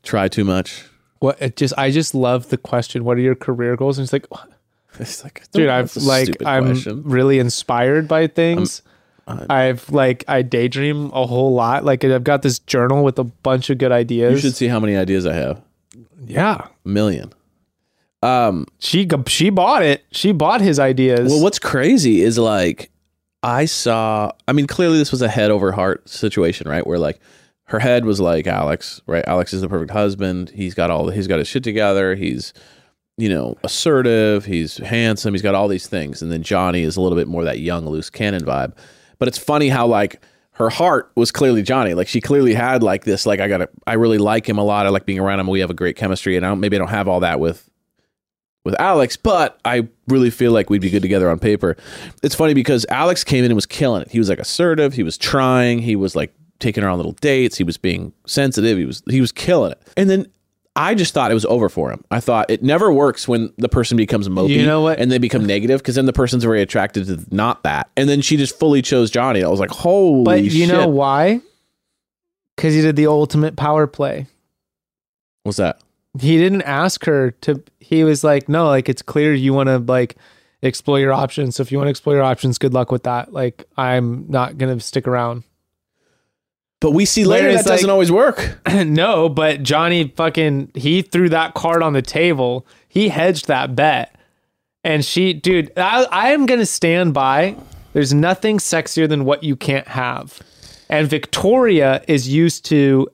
Try too much. What it just I just love the question. What are your career goals? And it's like, It's like, dude, I've like I'm question. really inspired by things. I've like I daydream a whole lot. Like I've got this journal with a bunch of good ideas. You should see how many ideas I have. yeah. A million. Um. She she bought it. She bought his ideas. Well, what's crazy is like I saw. I mean, clearly this was a head over heart situation, right? Where like her head was like Alex, right? Alex is the perfect husband. He's got all. He's got his shit together. He's you know assertive. He's handsome. He's got all these things. And then Johnny is a little bit more that young loose cannon vibe. But it's funny how like her heart was clearly Johnny. Like she clearly had like this. Like I gotta. I really like him a lot. I like being around him. We have a great chemistry. And I don't, maybe I don't have all that with with Alex, but I really feel like we'd be good together on paper. It's funny because Alex came in and was killing it. He was like assertive, he was trying, he was like taking her on little dates, he was being sensitive, he was he was killing it. And then I just thought it was over for him. I thought it never works when the person becomes mopey You know what? and they become negative because then the person's very attracted to not that. And then she just fully chose Johnny. I was like, holy but you shit. know why? Because he did the ultimate power play. What's that? He didn't ask her to. He was like, "No, like it's clear you want to like explore your options. So if you want to explore your options, good luck with that. Like I'm not gonna stick around." But we see later that doesn't like- always work. no, but Johnny fucking he threw that card on the table. He hedged that bet. And she, dude, I, I am gonna stand by. There's nothing sexier than what you can't have. And Victoria is used to,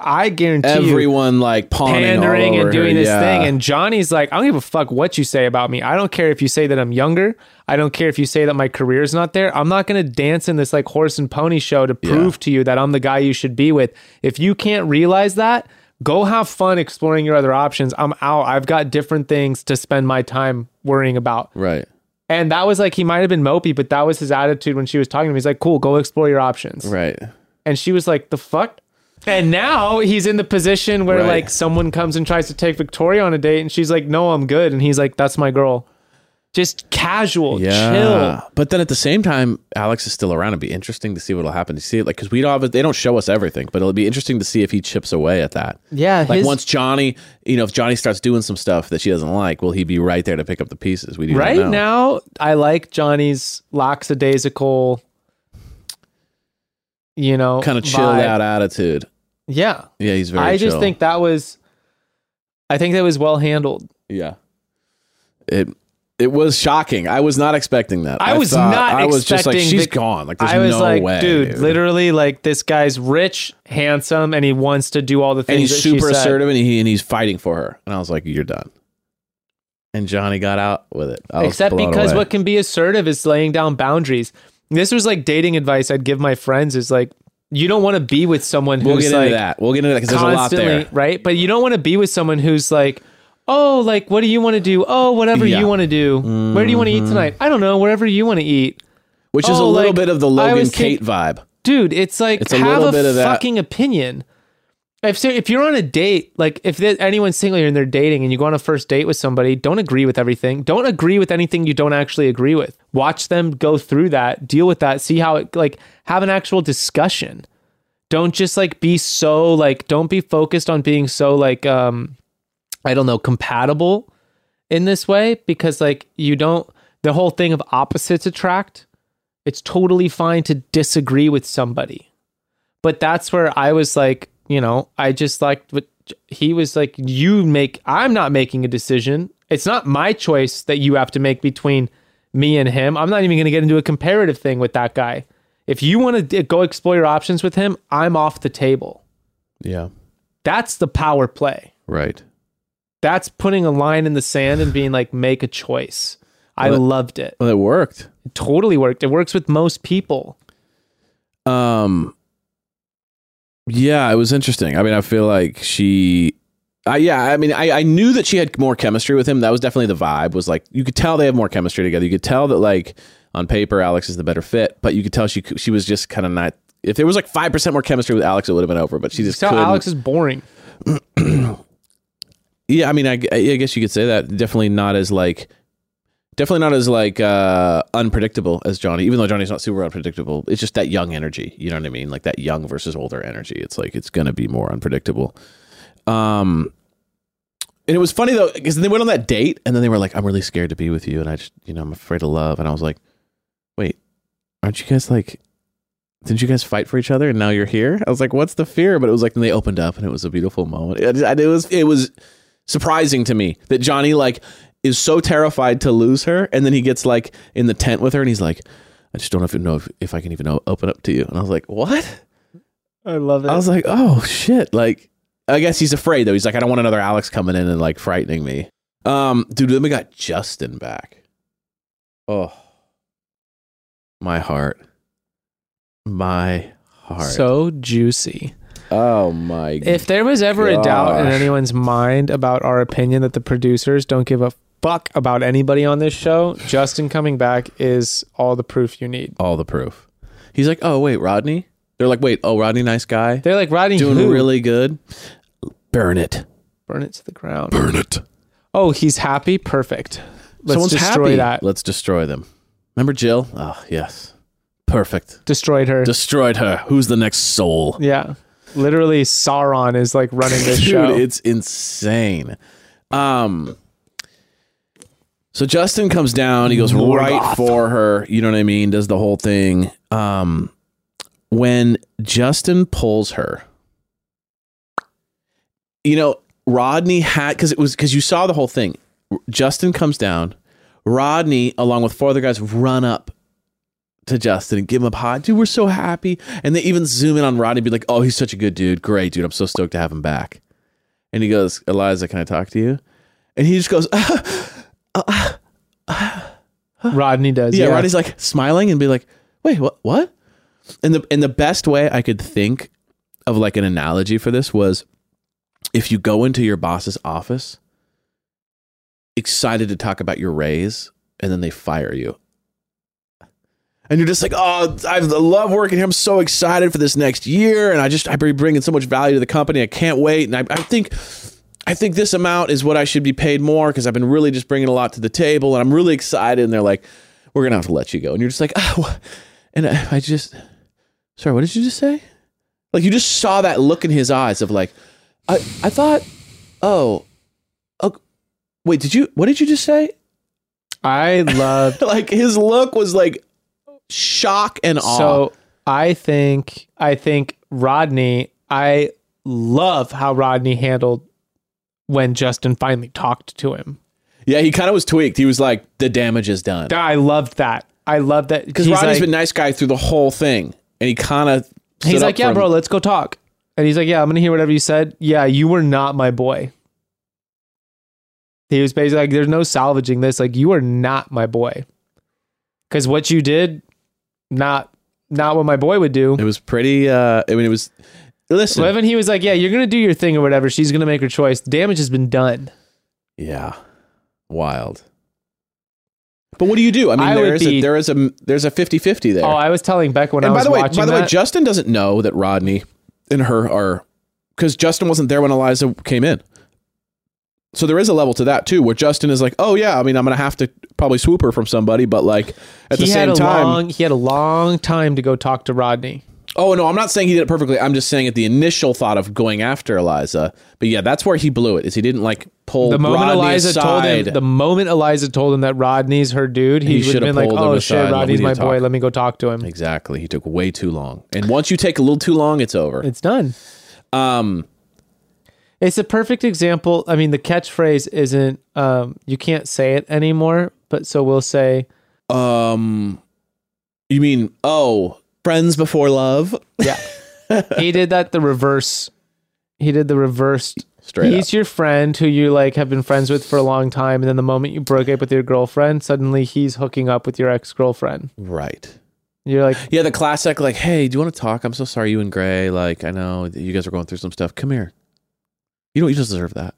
I guarantee you, Everyone like pawning pandering and doing her. this Yeah. thing. And Johnny's like, I don't give a fuck what you say about me. I don't care if you say that I'm younger. I don't care if you say that my career is not there. I'm not going to dance in this like horse and pony show to prove to you that I'm the guy you should be with. If you can't realize that, go have fun exploring your other options. I'm out. I've got different things to spend my time worrying about. right. And that was like, he might have been mopey, but that was his attitude when she was talking to him. He's like, cool, go explore your options. Right. And she was like, the fuck? And now he's in the position where Right. like someone comes and tries to take Victoria on a date and she's like, no, I'm good. And he's like, that's my girl. Just casual, Yeah. chill. But then at the same time, Alex is still around. It'd be interesting to see what'll happen. To see it, like, because we don't have, they don't show us everything, but it'll be interesting to see if he chips away at that. Yeah, Like his- once Johnny, you know, if Johnny starts doing some stuff that she doesn't like, will he be right there to pick up the pieces? We do Right now, I like Johnny's lackadaisical, you know, kind of chilled vibe. out attitude. Yeah, Yeah, he's very. I just think that was, I think that was well handled. Yeah. It it was shocking. I was not expecting that. I was thought- not I was just like, she's the- gone. Like, there's I was no like, way, dude, literally, like this guy's rich, handsome, and he wants to do all the things. And he's super assertive, and he and he's fighting for her. And I was like, you're done. And Johnny got out with it. I Except because away. what can be assertive is laying down boundaries. This was like dating advice I'd give my friends is like, you don't want to be with someone we'll who's get like into that. We'll get into that because there's a lot there. right? But you don't want to be with someone who's like, oh, like, what do you want to do? Oh, whatever Yeah. Mm-hmm. you want to do. Where do you want to eat tonight? I don't know, Whatever you want to eat. Which is a Oh, little like, bit of the I Logan was Kate think- vibe. Dude, it's like It's a have little a bit of that. fucking opinion. If so, if you're on a date, like if there- anyone's single and they're dating and you go on a first date with somebody, don't agree with everything. Don't agree with anything you don't actually agree with. Watch them go through that, deal with that, see how it like have an actual discussion. Don't just like be so like don't be focused on being so like um I don't know, compatible in this way because like you don't the whole thing of opposites attract. It's totally fine to disagree with somebody. But that's where I was like, you know, I just liked what he was like, you make, I'm not making a decision. It's not my choice that you have to make between me and him. I'm not even going to get into a comparative thing with that guy. If you want to go explore your options with him, I'm off the table. Yeah. That's the power play. Right. That's putting a line in the sand and being like, make a choice. I Well, loved it. Well, it worked. It totally worked. It works with most people. Um. Yeah, it was interesting. I mean, I feel like she. Uh, yeah, I mean, I, I knew that she had more chemistry with him. That was definitely the vibe. Was like you could tell they have more chemistry together. You could tell that like on paper Alex is the better fit, but you could tell she she was just kind of not. If there was like five percent more chemistry with Alex, it would have been over. But she just So. Alex is boring. Yeah, I mean, I, I guess you could say that. Definitely not as like, definitely not as like uh unpredictable as Johnny. Even though Johnny's not super unpredictable, it's just that young energy. You know what I mean? Like that young versus older energy. It's like it's gonna be more unpredictable. Um, and it was funny though because they went on that date and then they were like, "I'm really scared to be with you," and I just, you know, I'm afraid of love. And I was like, "Wait, aren't you guys like?" Didn't you guys fight for each other and now you're here? I was like, "What's the fear?" But it was like then they opened up and it was a beautiful moment. It, it was it was surprising to me that Johnny like is so terrified to lose her, and then he gets like in the tent with her, and he's like, "I just don't even know if, if I can even o- open up to you." And I was like, "What?" I love it. I was like, "Oh shit!" Like, I guess he's afraid though. He's like, "I don't want another Alex coming in and like frightening me." Um, dude, then we got Justin back. Oh, my heart, my heart. so juicy. Oh my. God. If there was ever a doubt in anyone's mind about our opinion that the producers don't give a fuck about anybody on this show, Justin coming back is all the proof you need. all the proof. He's like, "Oh wait, Rodney." They're like, "Wait, oh Rodney, nice guy." They're like Rodney doing who? really good. Burn it. burn it to the ground. Burn it. Oh, he's happy. Perfect. Let's Someone's destroy happy. that. Let's destroy them. Remember Jill? Oh, yes. Perfect. Destroyed her. Destroyed her. Who's the next soul? yeah. Literally, Sauron is like running this Dude, show. it's insane. Um so Justin comes down, he goes right for her, you know what I mean, does the whole thing. Um when Justin pulls her, you know, Rodney had because it was because you saw the whole thing. Justin comes down, Rodney, along with four other guys, run up to Justin and give him a hug. Dude, we're so happy. And they even zoom in on Rodney and be like, oh, he's such a good dude. Great, dude. I'm so stoked to have him back. And he goes, Eliza, can I talk to you? And he just goes, Rodney does. yeah, Yeah. Rodney's like smiling and be like, wait, what? What? And the and the best way I could think of like an analogy for this was if you go into your boss's office excited to talk about your raise and then they fire you. And you're just like, oh, I love working here. I'm so excited for this next year. And I just, I bring bringing so much value to the company. I can't wait. And I, I think, I think this amount is what I should be paid more because I've been really just bringing a lot to the table and I'm really excited. And they're like, we're going to have to let you go. And you're just like, oh, and I, I just, sorry, what did you just say? Like you just saw that look in his eyes of like, I, I thought, oh, oh, wait, did you, what did you just say? I love like his look was like shock and awe. So I think I think Rodney. I love how Rodney handled when Justin finally talked to him. yeah, he kind of was tweaked. He was like, the damage is done. I loved that. I love that Because Rodney's like, been nice guy through the whole thing. And he kind of. he's like, yeah, bro, let's go talk. And he's like, yeah, I'm gonna hear whatever you said. Yeah, you were not my boy. He was basically like, there's no salvaging this. Like, you are not my boy. Because what you did, not not what my boy would do. It was pretty. uh I mean, it was. Listen. Levin, he was like, yeah, you're gonna do your thing or whatever. She's gonna make her choice. The damage has been done. Yeah, wild. But what do you do? I mean, I there is be- a, there is a there's a 50-50 there. Oh, I was telling Beck when and I by was the way, by the way, Justin doesn't know that Rodney and her are because Justin wasn't there when Eliza came in. So there is a level to that too, where Justin is like, "Oh yeah, I mean, I'm gonna have to probably swoop her from somebody, but like at he the same time, long, he had a long time to go talk to Rodney. oh no, I'm not saying he did it perfectly. I'm just saying at the initial thought of going after Eliza, but yeah, that's where he blew it. Is he didn't like pull The moment Rodney Eliza aside. told him, the moment Eliza told him that Rodney's her dude, he, He would have been like, "Oh shit, Rodney's my boy. Let me go talk to him." exactly, he took way too long. And once you take a little too long, it's over. It's done. Um, It's a perfect example. I mean, the catchphrase isn't. Um, you can't say it anymore, but so we'll say, um, you mean oh, friends before love? yeah. he did that the reverse. He did the reverse. Straight He's up. your friend who you like have been friends with for a long time, and then the moment you broke up with your girlfriend, suddenly he's hooking up with your ex girlfriend. Right. You're like, Yeah, the classic like, hey, do you want to talk? I'm so sorry, you and Gray. Like, I know you guys are going through some stuff. Come here. You don't. You just deserve that.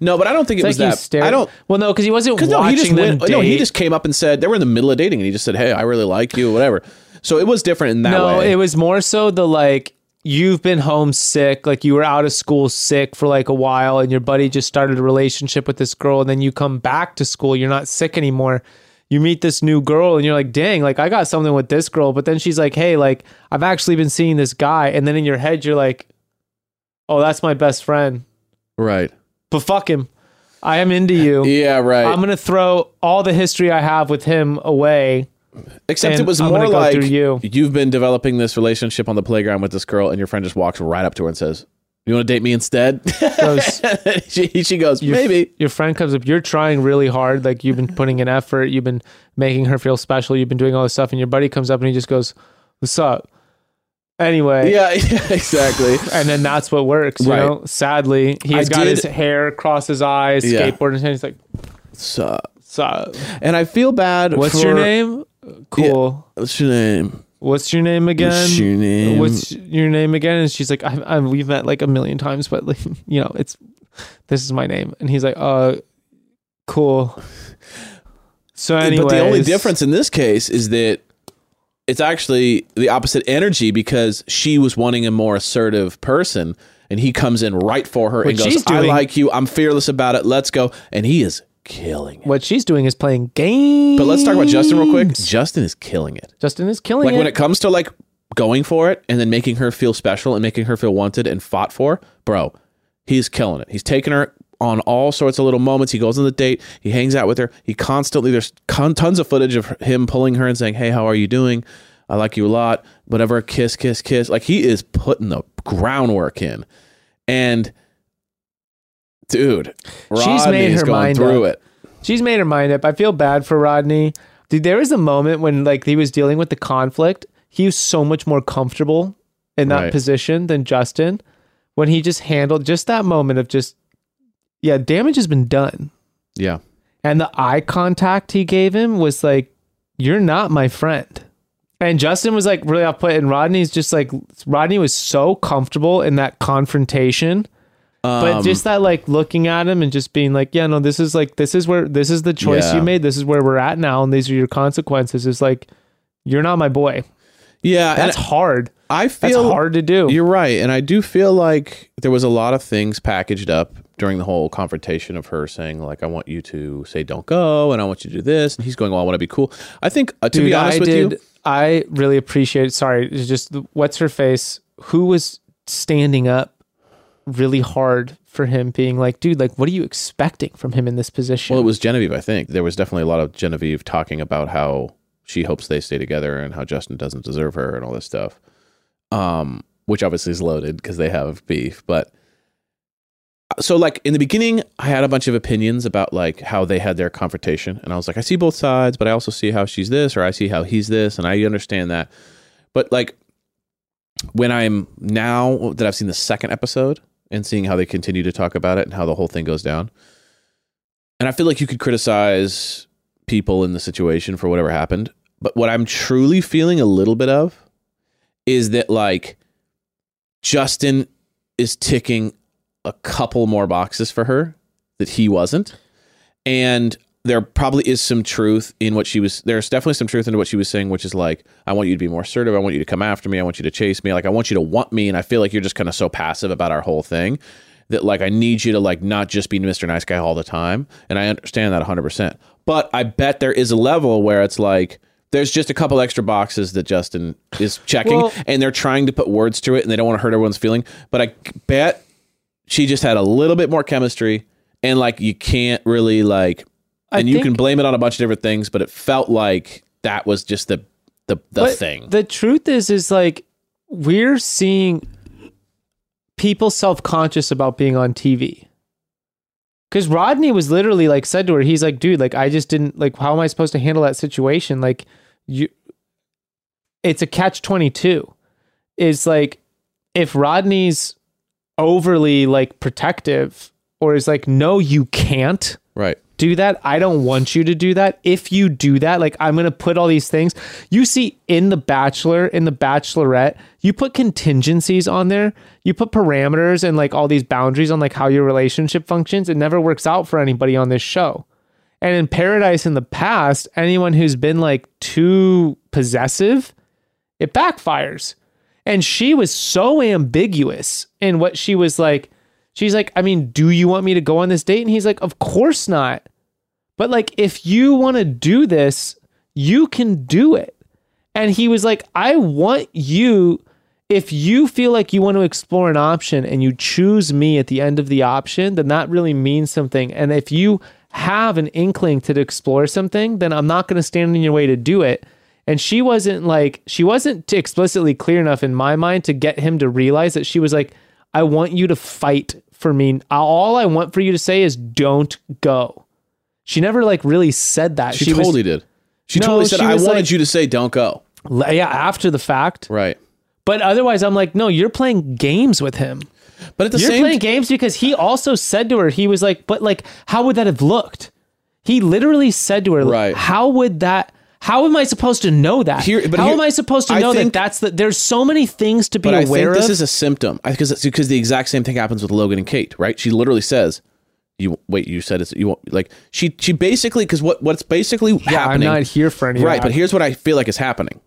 No, but I don't think it's it like was that. stare. I don't. Well, no, because he wasn't watching no, he just them went, no, he just came up and said they were in the middle of dating, and he just said, "Hey, I really like you, whatever." So it was different in that no, way. it was more so the like you've been homesick, like you were out of school sick for like a while, and your buddy just started a relationship with this girl, and then you come back to school, you're not sick anymore. You meet this new girl, and you're like, dang, like I got something with this girl, but then she's like, hey, like I've actually been seeing this guy, and then in your head you're like, oh, that's my best friend, right. but fuck him, I am into you. Yeah, right. I'm gonna throw all the history I have with him away. Except it was I'm more like you. you've been developing this relationship on the playground with this girl, and your friend just walks right up to her and says, "You want to date me instead?" Goes, she, she goes, your- "Maybe." your friend comes up you're trying really hard like you've been putting in effort you've been making her feel special you've been doing all this stuff and your buddy comes up and he just goes what's up anyway Yeah, yeah, exactly. and then that's what works you Right. know sadly he's I got his hair across his eyes Yeah. skateboard in his hand he's like So, what's up and I feel bad. what's for- your name cool What's your name? what's your name again What's your name? what's your name again and she's like I, I, we've met like a million times but like you know it's this is my name and he's like uh cool so anyway But the only difference in this case is that it's actually the opposite energy because she was wanting a more assertive person, and he comes in right for her What and goes, she's "I like you. I'm fearless about it. Let's go." And he is killing it. what she's doing is playing games. But let's talk about Justin real quick. Justin is killing it. Justin is killing Like it. Like when it comes to like going for it and then making her feel special and making her feel wanted and fought for, bro, he's killing it. He's taking her on all sorts of little moments. He goes on the date. He hangs out with her. He constantly there's con- tons of footage of him pulling her and saying, "Hey, how are you doing? I like you a lot." Whatever, kiss, kiss, kiss. Like he is putting the groundwork in, and dude, She's made her mind through up. it. She's made her mind up. I feel bad for Rodney. Dude, there was a moment when like he was dealing with the conflict. He was so much more comfortable in that Right. position than Justin. When he just handled just that moment of just yeah, damage has been done. Yeah, And the eye contact he gave him was like, You're not my friend. And Justin was like really off put, and Rodney's just like Rodney was so comfortable in that confrontation. But Um, just that like looking at him and just being like, Yeah, no, this is like this is where this is the choice Yeah. you made, this is where we're at now, and these are your consequences. Is like you're not my boy. yeah, That's hard. I That's feel hard to do. You're right, and I do feel like there was a lot of things packaged up during the whole confrontation of her saying like I want you to say don't go and I want you to do this and he's going well I want to be cool. I think uh, to Dude, be honest I with did. you, I really appreciate. Sorry, just what's her face? Who was standing up really hard for him, being like, "Dude, like, what are you expecting from him in this position?" well it was Genevieve I think. There was definitely a lot of Genevieve talking about how she hopes they stay together and how Justin doesn't deserve her and all this stuff. Um which obviously is loaded because they have beef, but so like in the beginning i had a bunch of opinions about like how they had their confrontation and i was like i see both sides but i also see how she's this or i see how he's this and i understand that. But like when i'm now that i've seen the second episode and seeing how they continue to talk about it and how the whole thing goes down and i feel like you could criticize people in the situation for whatever happened but what i'm truly feeling a little bit of is that like justin is ticking a couple more boxes for her that he wasn't. And there probably is some truth in what she was there's definitely some truth into what she was saying, which is like, I want you to be more assertive, I want you to come after me, I want you to chase me, like I want you to want me, and I feel like you're just kind of so passive about our whole thing that like I need you to like not just be Mr. Nice Guy all the time. And I understand that 100%. But I bet there is a level where it's like there's just a couple extra boxes that Justin is checking Well- and they're trying to put words to it and they don't want to hurt everyone's feeling. But I bet she just had a little bit more chemistry and like you can't really like I and you think- can blame it on a bunch of different things but it felt like that was just the the, the But thing The truth is, is like we're seeing people self conscious about being on TV. Because Rodney was literally like said to her, he's like, dude, like I just didn't like. How am I supposed to handle that situation? Like you, it's a catch twenty two. Is like if Rodney's overly like protective or is like, no, you can't right do that. I don't want you to do that. If you do that, like I'm to put all these things. You see in The Bachelor, in The Bachelorette, you put contingencies on there. You put parameters and like all these boundaries on like how your relationship functions. It never works out for anybody on this show. And in Paradise in the past, anyone who's been like too possessive, it backfires. And she was so ambiguous in what she was like. She's like, I mean, do you want me to go on this date? And he's like, Of course not. But like, if you want to do this, you can do it. And he was like, I want you, if you feel like you want to explore an option and you choose me at the end of the option, then that really means something. And if you have an inkling to explore something, then I'm not going to stand in your way to do it. And she wasn't like, she wasn't explicitly clear enough in my mind to get him to realize that she was like, I want you to fight for me. All I want for you to say is don't go. She never like really said that. she, was- totally did she No, totally said she i wanted like- you to say don't go yeah, after the fact. right But otherwise, I'm like, no, you're playing games with him. but at the you're same playing games because he also said to her, he was like, but like, how would that have looked? He literally said to her, Right. how would that? How am I supposed to know that? Here- but how here- am I supposed to know think- that that's the? There's so many things to be but i aware think this is a symptom because because the exact same thing happens with logan and kate right she literally says you wait you said it's you won't like she she basically because what what's basically yeah, I'm happening not here for any. right but here's what i feel like is happening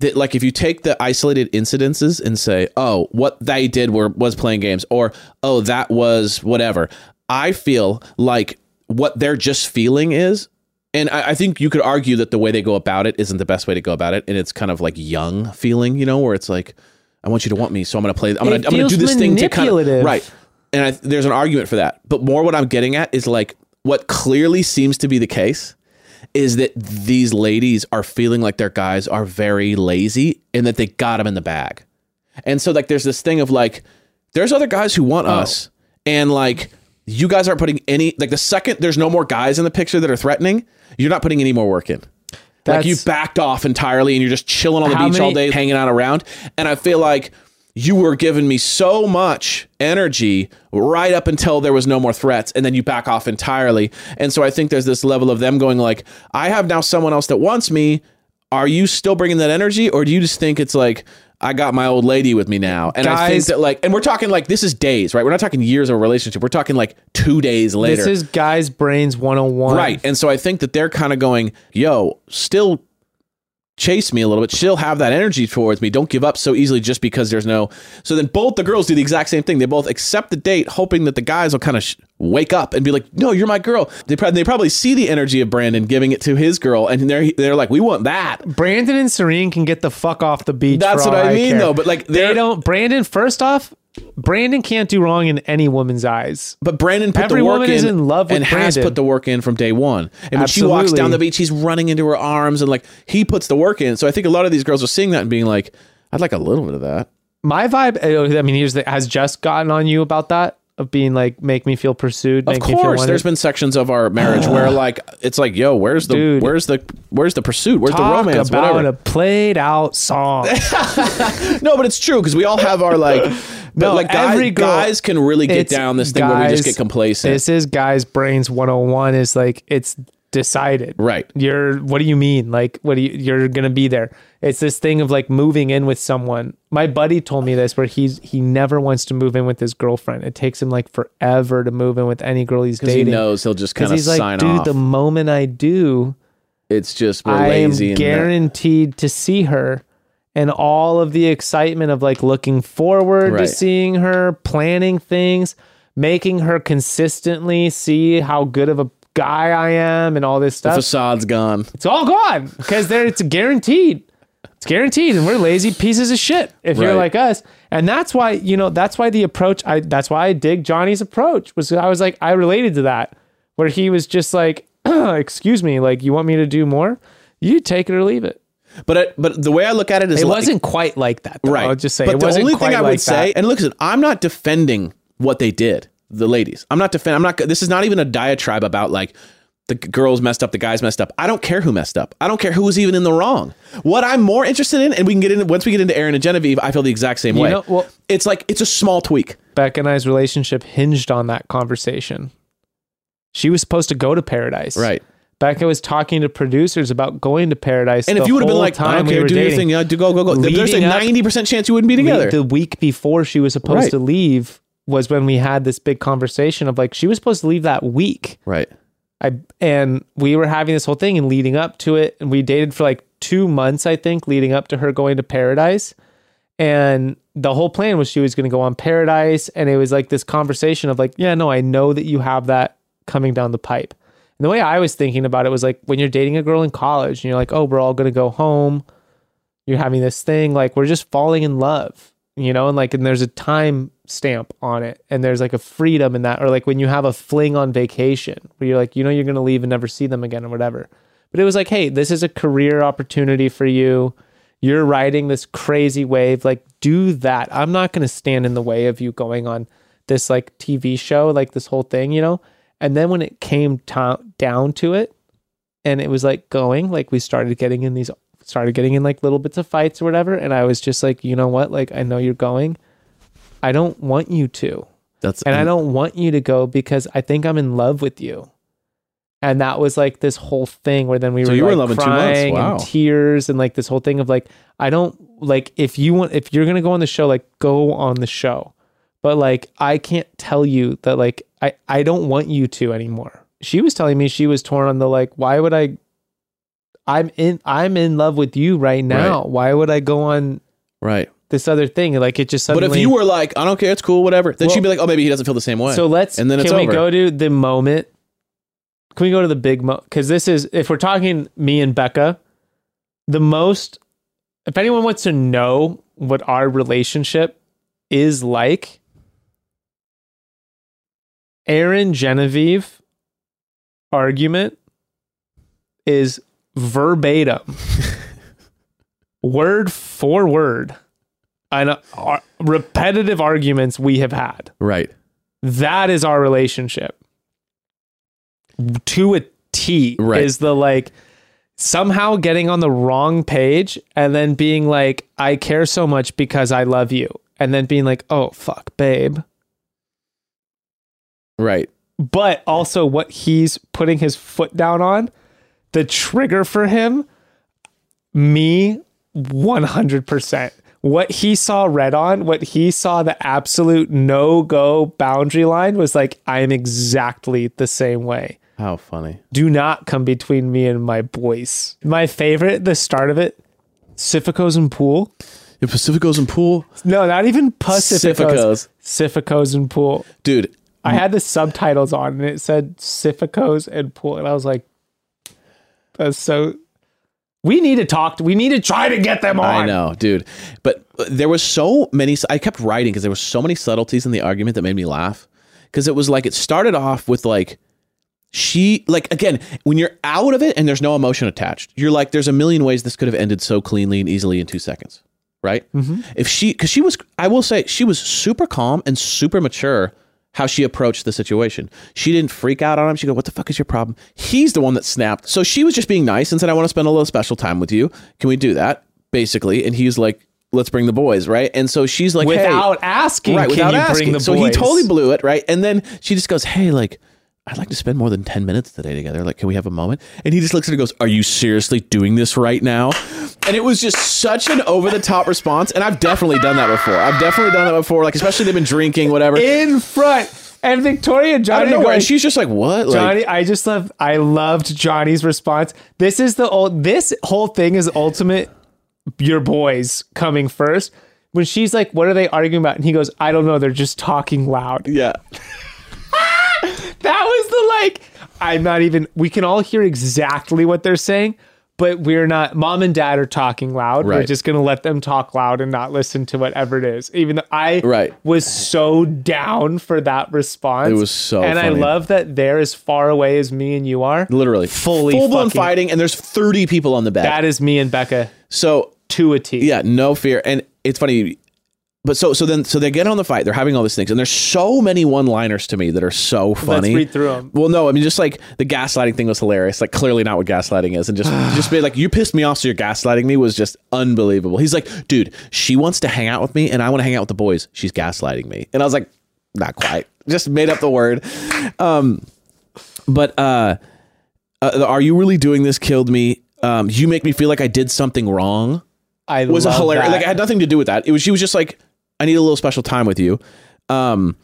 that like if you take the isolated incidences and say oh what they did were was playing games or oh that was whatever i feel like what they're just feeling is and I, I think you could argue that the way they go about it isn't the best way to go about it and it's kind of like young feeling you know where it's like i want you to want me so i'm gonna play i'm gonna, I'm gonna do this thing to kind of right and I, there's an argument for that but more what i'm getting at is like what clearly seems to be the case is that these ladies are feeling like their guys are very lazy and that they got them in the bag. And so like there's this thing of like there's other guys who Oh. want us and like you guys aren't putting any like the second there's no more guys in the picture that are threatening, you're not putting any more work in. like you backed off entirely and you're just chilling on the beach all day hanging out around. And I feel like you were giving me so much energy right up until there was no more threats and then you back off entirely. And so i think there's this level of them going like i have now someone else that wants me. Are you still bringing that energy or do you just think it's like i got my old lady with me now and i think that like and we're talking like this is days right we're not talking years of a relationship we're talking like two days later This is guys' brains 101. Right. And so I think that they're kind of going, yo, still chase me a little bit. She'll have that energy towards me. Don't give up so easily just because there's no. So then both the girls do the exact same thing. They both accept the date, hoping that the guys will kind of sh- wake up and be like, "No, you're my girl." They probably they probably see the energy of Brandon giving it to his girl, and they're they're like, "We want that." Brandon and Serene can get the fuck off the beach. That's what all I mean, care. though, but, like, they don't. Brandon, first off, Brandon can't do wrong in any woman's eyes. But Brandon put Every the work woman in, is in love with and has put the work in from day one. And when she walks down the beach, he's running into her arms and like he puts the work in. So I think a lot of these girls are seeing that and being like, "I'd like a little bit of that." My vibe. I mean, here's the, has just gotten on you about that of being like, make me feel pursued. Of make me feel course, there's been sections of our marriage where like it's like, "Yo, where's the Dude. where's the where's the pursuit? Where's the romance? about Whatever." a played out song. no, but it's true because we all have our like. But No, like guys, every girl- guys can really get down this thing where we just get complacent. This is guys' brains 101 is like it's decided. Right. You're what do you mean? Like what do you you're going to be there. It's this thing of like moving in with someone. My buddy told me this where he's he never wants to move in with his girlfriend. It takes him like forever to move in with any girl he's dating. he knows he'll just kind of he's like, dude, off. the moment I do, it's just we're I am lazy and guaranteed to see her and all of the excitement of like looking forward Right. to seeing her, planning things, making her consistently see how good of a guy I am and all this the stuff. facade's gone. it's all gone because there it's guaranteed. It's guaranteed and we're lazy pieces of shit if you're like us. And that's why, you know, that's why the approach I that's why I dig Johnny's approach was I was like I related to that where he was just like excuse me, like you want me to do more? You take it or leave it. But it, but the way I look at it is It like- wasn't quite like that. Though. right. I'll just say But it the wasn't only quite thing I like would say, that. and look, listen, I'm not defending what they did, the ladies. I'm not defending. I'm not. This is not even a diatribe about like the girls messed up, the guys messed up. I don't care who messed up. I don't care who was even in the wrong. What I'm more interested in, and we can get into once we get into Aaron and Genevieve, I feel the exact same You way. know, well- it's like it's a small tweak. Becca and I's relationship hinged on that conversation. She was supposed to go to paradise. Right. Becca was talking to producers about going to paradise. And if you would have been like, I time don't we care, do your dating. thing, yeah, do go, go, go. There's a 90% chance you wouldn't be together. The week before she was supposed Right. to leave was when we had this big conversation of like she was supposed to leave that week. right. I and we were having this whole thing and leading up to it, and we dated for like two months, I think, leading up to her going to paradise. And the whole plan was she was going to go on paradise, and it was like this conversation of like, yeah, no, I know that you have that coming down the pipe. And the way I was thinking about it was like when you're dating a girl in college, and you're like, oh, we're all going to go home. You're having this thing like we're just falling in love, you know, and like and there's a time stamp on it, and there's like a freedom in that, or like when you have a fling on vacation where you're like, you know, you're going to leave and never see them again or whatever. But it was like, hey, this is a career opportunity for you. You're riding this crazy wave. Like, do that. I'm not going to stand in the way of you going on this like TV show, like this whole thing, you know? And then when it came to- down to it, and it was like going, like we started getting in these, started getting in like little bits of fights or whatever. And I was just like, you know what? Like, I know you're going. I don't want you to. That's And I don't want you to go because I think I'm in love with you. And that was like this whole thing where then we So were you were like in love in crying Wow. and tears and like this whole thing of like I don't like if you want if you're gonna go on the show like go on the show, but like I can't tell you that like I I don't want you to anymore. She was telling me she was torn on the like why would I I'm in I'm in love with you right now. Right. Why would I go on right. This other thing like it just suddenly. But if you were like, I don't care, it's cool, whatever, then Well- she'd be like, oh, maybe he doesn't feel the same way. So let's and then it's can we over. go to the moment? Can we go to the big mo? Because this is if we're talking me and Becca, the most. If anyone wants to know what our relationship is like, Aaron Genevieve argument is verbatim, word for word, and uh, repetitive arguments we have had. right. That is our relationship. To a T Right. is the like somehow getting on the wrong page and then being like, I care so much because I love you. And then being like, oh, fuck, babe. Right. But also what he's putting his foot down on, the trigger for him, me 100%. What he saw red on, what he saw the absolute no go boundary line was like, I am exactly the same way. How funny. Do not come between me and my boys. My favorite, the start of it, Pacificos and Pool. If Pacificos and Pool, No, not even Pacificos. Pacificos. Pacificos and Pool. dude. I had the subtitles on and it said Pacificos and Pool. And I was like, that's so. We need to talk. We need to try to get them on. I know, dude. But uh, there was so many. I kept writing because there were so many subtleties in the argument that made me laugh. Because it was like it started off with like she like again when you're out of it and there's no emotion attached, you're like there's a million ways this could have ended so cleanly and easily in two seconds, right? Mm-hmm. If she because she was I will say she was super calm and super mature. How she approached the situation. She didn't freak out on him. She go, "What the fuck is your problem?" He's the one that snapped. So she was just being nice and said, "I want to spend a little special time with you. Can we do that?" Basically, and he's like, "Let's bring the boys, right?" And so she's like, "Hey." Without asking, right can without you asking. bring the so he totally blew it, right? And then she just goes, "Hey, like, I'd like to spend more than ten minutes today together. Like, can we have a moment?" And he just looks at her and goes, "Are you seriously doing this right now?" And it was just such an over the top response. And I've definitely done that before. I've definitely done that before. Like, especially they've been drinking, whatever. in front. And Victoria and I Johnny don't know going, And she's just like, "What?" Like, Johnny, I just love. I loved Johnny's response. This is the old. This whole thing is ultimate. Your boys coming first. When she's like, "What are they arguing about?" and he goes, "I don't know. They're just talking loud." yeah. That was the like. I'm not even. We can all hear exactly what they're saying, but we're not. Mom and dad are talking loud. We're just gonna let them talk loud and not listen to whatever it is. Even though I Right. was so down for that response. It was so And I love that they're as far away as me and you are. Literally, Fully full blown fighting, and there's 30 people on the bed. That is me and Becca so to a T. Yeah, no fear. And it's funny. But so so then so they get on the fight. They're having all these things, and there's so many one-liners to me that are so funny. Let's read through 'em. Well, no, I mean just like the gaslighting thing was hilarious. Like clearly not what gaslighting is, and just just be like you pissed me off, so you're gaslighting me was just unbelievable. He's like, dude, she wants to hang out with me, and I want to hang out with the boys. She's gaslighting me, and I was like, not quite. Just made up the word. Um, but uh, uh, are you really doing this? Killed me. Um, you make me feel like I did something wrong I was a hilarious. that. Like it had nothing to do with that. It was she was just like, I need a little special time with you. Um.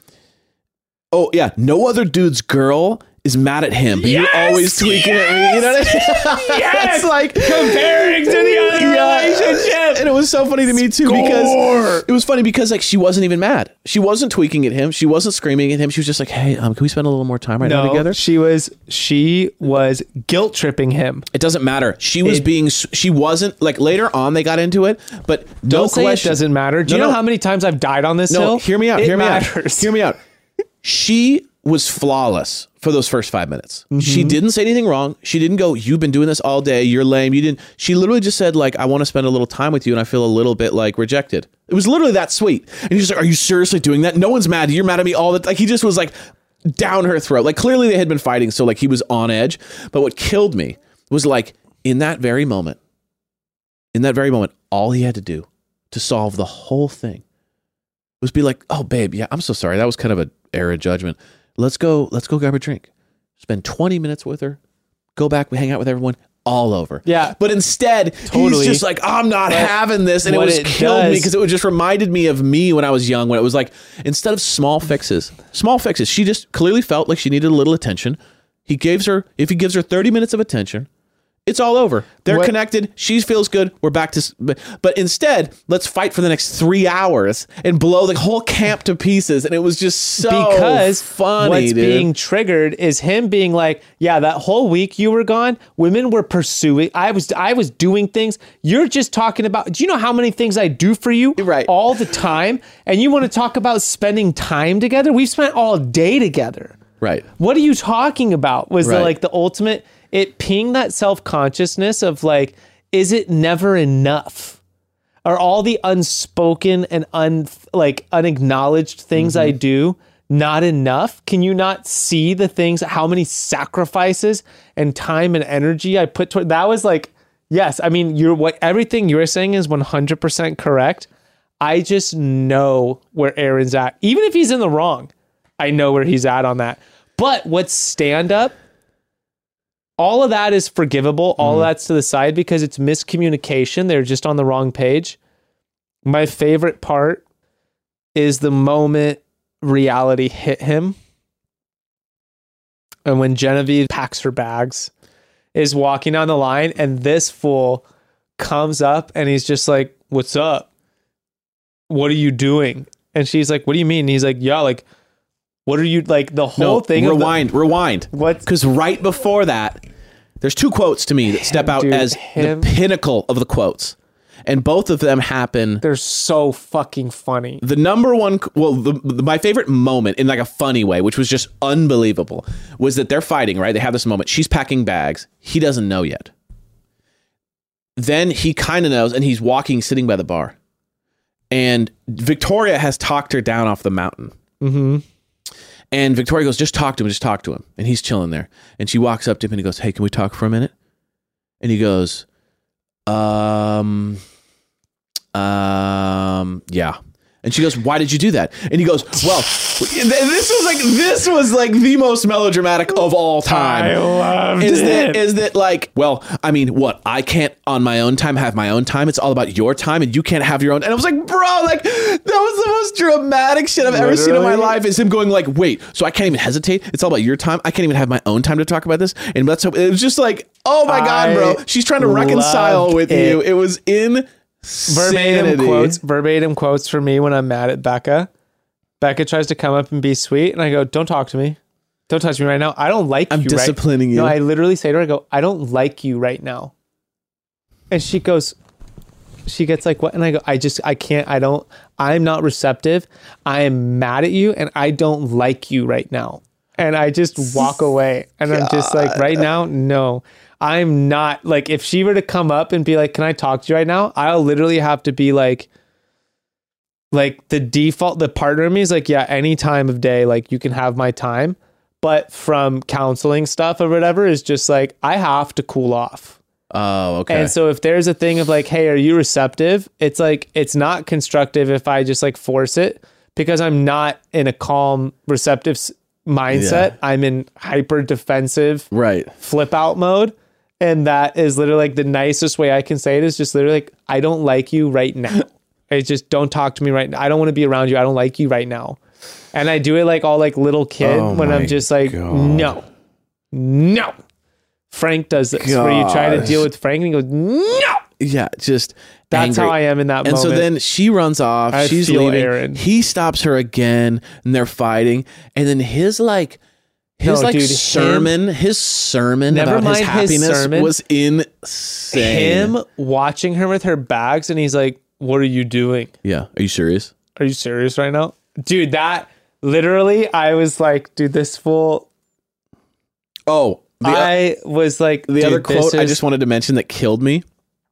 Oh yeah, no other dude's girl is mad at him, but you're always tweaking at me. You know what I mean? Yes! it's like comparing to the other Yeah. relationship. And it was so funny to me too because it was funny because like she wasn't even mad. She wasn't tweaking at him. She wasn't screaming at him. She was just like, "Hey, um, can we spend a little more time right now together?" she was she was guilt tripping him. It doesn't matter. She was It- being. She wasn't like later on they got into it, but no Don't say question. it doesn't matter. Do No, you know no. how many times I've died on this No, hill? hear me out. It hear me matters. out. Hear me out. She was flawless for those first five minutes. She Mm-hmm. didn't say anything wrong. She didn't go, "You've been doing this all day. You're lame." You didn't. She literally just said, "Like, I want to spend a little time with you, and I feel a little bit like rejected." It was literally that sweet. And he's like, "Are you seriously doing that? No one's mad. You're mad at me all the like." He just was like down her throat. Like clearly they had been fighting, so like he was on edge. But what killed me was like in that very moment, in that very moment, all he had to do to solve the whole thing was be like, "Oh, babe, yeah, I'm so sorry. That was kind of a error of judgment. Let's go. Let's go grab a drink. Spend 20 minutes with her. Go back. We hang out with everyone. All over. Yeah. But instead, Totally. he's just like, "I'm not having this," and it was it killed me because it was just reminded me of me when I was young. When it was like, instead of small fixes, small fixes, she just clearly felt like she needed a little attention. He gives her, if he gives her 30 minutes of attention, it's all over. They're What- connected. She feels good. We're back to. But, instead, let's fight for the next three hours and blow the whole camp to pieces. And it was just so because funny. what's dude. being triggered is him being like, "Yeah, that whole week you were gone, women were pursuing. I was, I was doing things. You're just talking about. Do you know how many things I do for you, Right. all the time? And you want to talk about spending time together? We've spent all day together. right. What are you talking about? Was the like the ultimate? It pinged that self consciousness of like, is it never enough? Are all the unspoken and un like unacknowledged things I Mm-hmm. do not enough? Can you not see the things? How many sacrifices and time and energy I put toward? That was like, yes. I mean, you're what everything you're saying is one hundred percent correct. I just know where Aaron's at, even if he's in the wrong. I know where he's at on that. But what's stand up? All of that is forgivable. All of that's to the side because it's miscommunication. They're just on the wrong page. My favorite part is the moment reality hit him. And when Genevieve packs her bags, is walking down the line, and this fool comes up and he's just like, "What's up? What are you doing?" And she's like, "What do you mean?" And he's like, "Yeah, like, what are you like?" The whole No, thing. of the- rewind, rewind. What? Because right before that, there's two quotes to me that step out dude, as him. the pinnacle of the quotes, and both of them happen. They're so fucking funny. The number one, well, the, the, my favorite moment in like a funny way, which was just unbelievable, was that they're fighting. Right, they have this moment. She's packing bags. He doesn't know yet. Then he kind of knows, and he's walking, sitting by the bar, and Victoria has talked her down off the mountain. Mm-hmm. And Victoria goes, just talk to him, just talk to him. And he's chilling there. And she walks up to him and he goes, Hey, can we talk for a minute? And he goes, Um, um, yeah. And she goes, Why did you do that? And he goes, Well, this was like this was like the most melodramatic of all time. I loved is it. that is that like well i mean what i can't on my own time have my own time. It's all about your time and you can't have your own. And i was like bro like that was the most dramatic shit i've ever seen in my life. Is him going like wait so i can't even hesitate? It's all about your time? I can't even have my own time to talk about this? And that's it was just like oh my god bro. She's trying to reconcile with it. you it was in verbatim quotes verbatim quotes for me when i'm mad at becca. Becca tries to come up and be sweet and i go don't talk to me. Don't touch me right now. I don't like you." I'm you right- disciplining you. no i literally say to her i go i don't like you right now. And she goes she gets like what? And i go i just i can't i don't i'm not receptive. I am mad at you and i don't like you right now. And i just walk away and i'm just like right now no i'm not like if she were to come up and be like can i talk to you right now i'll literally have to be like like the default the partner in me is like yeah any time of day like you can have my time but from counseling stuff or whatever is just like i have to cool off oh okay and so if there's a thing of like, hey, are you receptive? It's like it's not constructive if I just like force it because I'm not in a calm, receptive mindset. Yeah. I'm in hyper defensive right flip out mode. And that is literally like the nicest way I can say it is just literally like, I don't like you right now. it's just don't talk to me right now. I don't want to be around you. I don't like you right now. And I do it like all like little kid Oh when I'm just like, God. no, no. Frank does this where you try to deal with Frank and he goes, no. yeah just That's angry. how I am in that and moment. so then she runs off. I she's feel leaving. Aaron. He stops her again, and they're fighting. And then his like, his No, like dude, him- sermon, his sermon Never about his mind his happiness sermon. was insane. him watching her with her bags and he's like, what are you doing? Yeah, are you serious? Are you serious right now? Dude, that literally, I was like, dude, this fool. Oh, the, I was like, the other quote I just wanted to mention that killed me.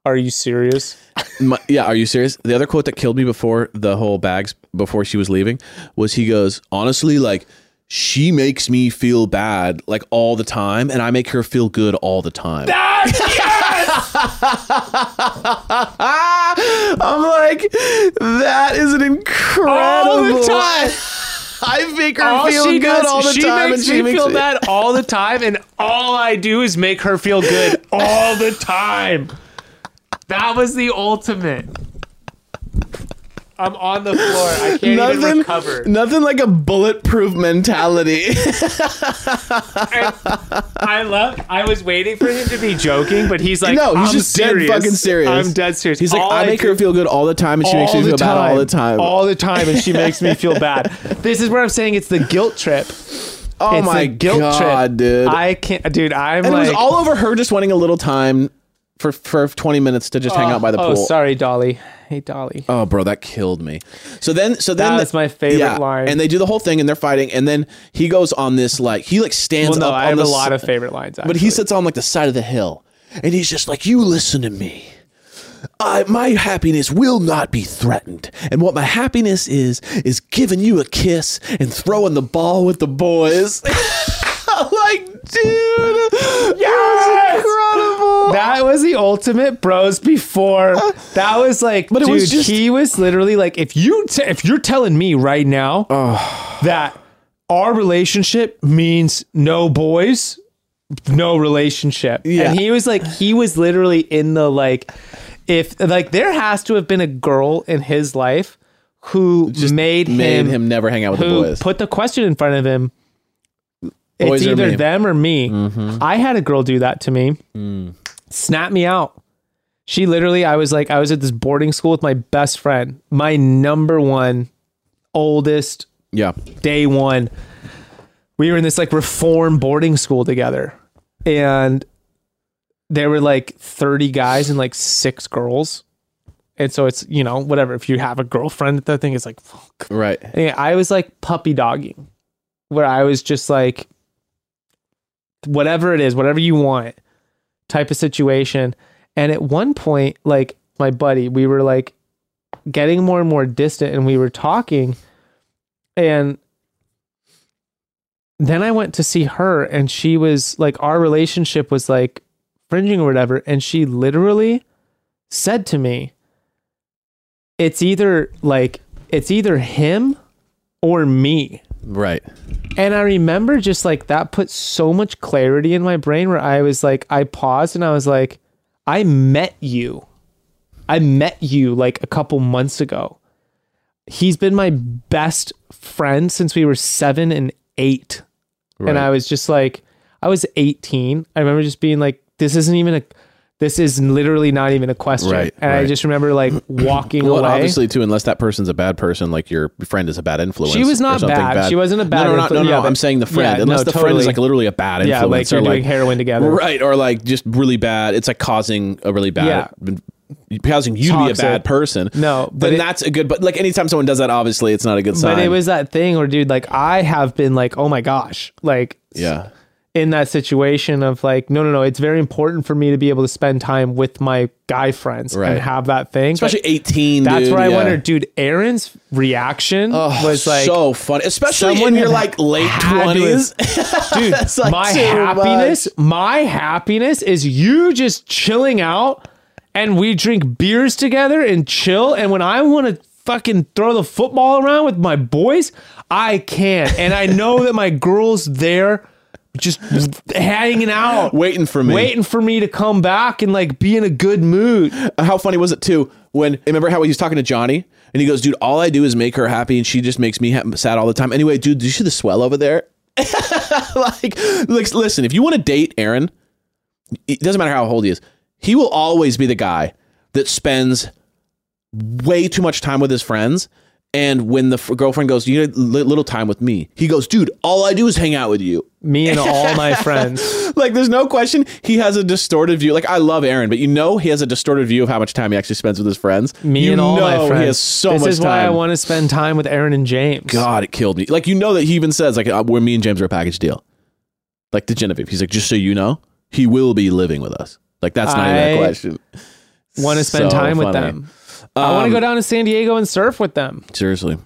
Are you serious? My, yeah, are you serious? The other quote that killed me before the whole bags before she was leaving was he goes, honestly, like she makes me feel bad like all the time, and I make her feel good all the time. I'm like, that is an incredible. all the time. I make her all feel she good does, all the she time, makes and she makes me makes feel bad all the time, and all I do is make her feel good all the time. That was the ultimate. I'm on the floor. I can't even Nothing, recover. nothing like a bulletproof mentality. I love. I was waiting for him to be joking, but he's like, no, he's just serious. dead fucking serious. I'm dead serious. He's like, All I make do- her feel good all the time, and she makes me feel bad all the time. all the time, and she makes me feel bad. This is where I'm saying it's the guilt trip. oh it's my guilt god, trip, dude! I can't, dude. I'm and like, it was all over her just wanting a little time for for 20 minutes to just hang out by the oh, oh, pool. sorry, Dolly. Hey, Dolly. Oh, bro, that killed me. So then, so then That's was my favorite line. And they do the whole thing, and they're fighting, and then he goes on this like he like stands well, no, up. I on have the a s- lot of favorite lines. but he sits on like the side of the hill, and he's just like, "You listen to me." I, my happiness will not be threatened. And what my happiness is, is giving you a kiss and throwing the ball with the boys. Dude, Yes! incredible. That was the ultimate bros before. Uh, that was like, But it dude, was just- he was literally like, if you t- if you're telling me right now that our relationship means no boys, no relationship, Yeah. and he was like, he was literally in the like, if like there has to have been a girl in his life who made, made him, him never hang out with the who boys. put the question in front of him. Boys it's either me? Mm-hmm. them or me. I had a girl do that to me. Mm. Snap me out. She literally, I was like, I was at this boarding school with my best friend, my number one, oldest, Yeah. day one. We were in this like reform boarding school together. And there were like 30 guys and like six girls. And so it's, you know, whatever. If you have a girlfriend, that thing is like, fuck. Right. And I was like puppy dogging, where I was just like, whatever it is, whatever you want type of situation. And at one point, like my buddy, we were like getting more and more distant and we were talking. And then I went to see her and she was like, our relationship was like fringing or whatever. And she literally said to me, it's either like, it's either him or me. Right. And I remember just like that put so much clarity in my brain where I was like, I paused and I was like, I met you. I met you like a couple months ago. He's been my best friend since we were seven and eight. And I was just like, I was 18. I remember just being like, this isn't even a, this is literally not even a question. Right, and I just remember like walking Well, away. obviously too, unless that person's a bad person, like your friend is a bad influence. She was not something bad. She wasn't a bad No, no, not- no, influ- no. yeah, but- I'm saying the friend. yeah, unless no, the friend is like literally a bad influence. yeah, like or they're doing heroin together. Right, or like just really bad. It's like causing a really bad, Yeah causing you to be a bad person. No, but then it- that's a good. But like anytime someone does that, obviously it's not a good sign. But it was that thing where, dude, like I have been like, oh my gosh, like yeah, in that situation of like, no, no, no, it's very important for me to be able to spend time with my guy friends Right. and have that thing. especially But 18. that's dude, where I yeah. wondered, dude. Aaron's reaction Oh, was like, so funny, especially when you're like late twenties. dude, like, my happiness, my happiness is you just chilling out and we drink beers together and chill. And when I want to fucking throw the football around with my boys, I can. And I know that my girl's there just hanging out, Waiting for me. waiting for me to come back and like be in a good mood. Uh, how funny was it too when remember how he was talking to Johnny and he goes, "Dude, all I do is make her happy, and she just makes me ha- sad all the time." Anyway, dude, do you see the swell over there? like, like, listen, if you want to date Aaron, it doesn't matter how old he is. He will always be the guy that spends way too much time with his friends. And when the f- girlfriend goes, "You need li- little time with me," he goes, "Dude, all I do is hang out with you." Me and all my friends. like there's no question he has a distorted view like i love aaron but you know he has a distorted view of how much time he actually spends with his friends Me you and all my friends. he has so this much is time why I want to spend time with Aaron and James. god it killed me like you know that he even says like uh, where me and james are a package deal like to genevieve he's like just so you know he will be living with us like that's not even a question want to spend So time with funny. them. I want to Um, go down to San Diego and surf with them. seriously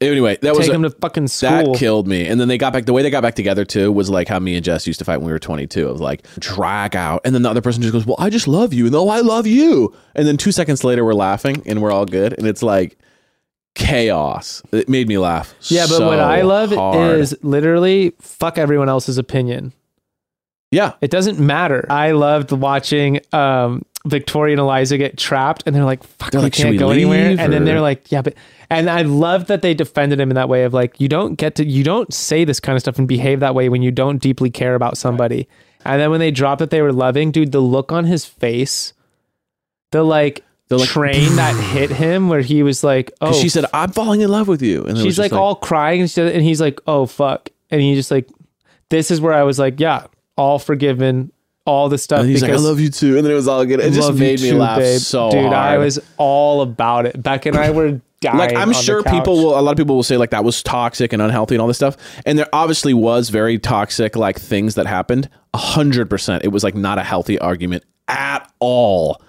anyway that was Take a- them to fucking that killed me. And then they got back. The way they got back together too was like how me and Jess used to fight when we were 22. Of like drag out, and then the other person just goes, "Well, I just love you," and oh, I love you. And then two seconds later, we're laughing and we're all good, and it's like chaos. It made me laugh. yeah, but what I love hard. is literally fuck everyone else's opinion. yeah, It doesn't matter. I loved watching um, Victoria and Eliza get trapped, and they're like, "Fuck, They're we like, can't we go anywhere." leave, And then they're like, "Yeah, but." And I love that they defended him in that way of like, you don't get to, you don't say this kind of stuff and behave that way when you don't deeply care about somebody. And then when they dropped that they were loving, dude, the look on his face, the like, They're like, train that hit him where he was like, oh, she said, "I'm falling in love with you," and she's just like, all crying and, and he's like oh fuck and he just like this is where i was like yeah all forgiven all the stuff And he's like, "I love you too," and then it was all good. It just made me too, laugh babe. so dude hard. i was all about it. Beck and i were dying like I'm sure people will a lot of people will say like that was toxic and unhealthy and all this stuff. And there obviously was very toxic like things that happened. A hundred percent. It was like not a healthy argument at all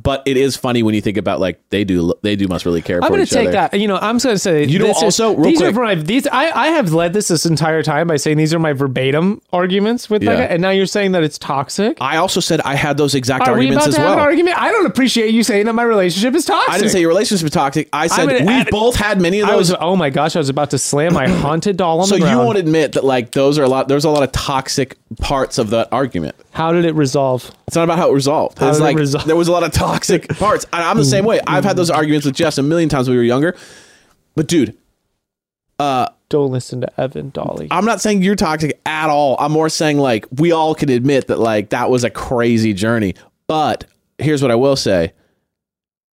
but it is funny when you think about like they do they do must really care I'm going to take other that. You know, I'm just going to say You know, is- also, real these quick- are my these. I I have led this this entire time by saying these are my verbatim arguments with Yeah. Becca, and now you're saying that it's toxic. I also said I had those exact Are we arguments about as to have well an argument? I don't appreciate you saying that my relationship is toxic. I didn't say your relationship was toxic I said we've add- both had many of I those was. Oh my gosh! I was about to slam my haunted doll on the so the you won't admit that like those are a lot there's a lot of toxic parts of that argument How did it resolve? It's not about how it resolved. How it's did it like resolve? there was a lot of toxic parts. And I'm the same way. I've had those arguments with Jess a million times when we were younger. But dude, uh, Don't listen to Evan Dolly. I'm not saying you're toxic at all. I'm more saying like we all can admit that like that was a crazy journey. But here's what I will say.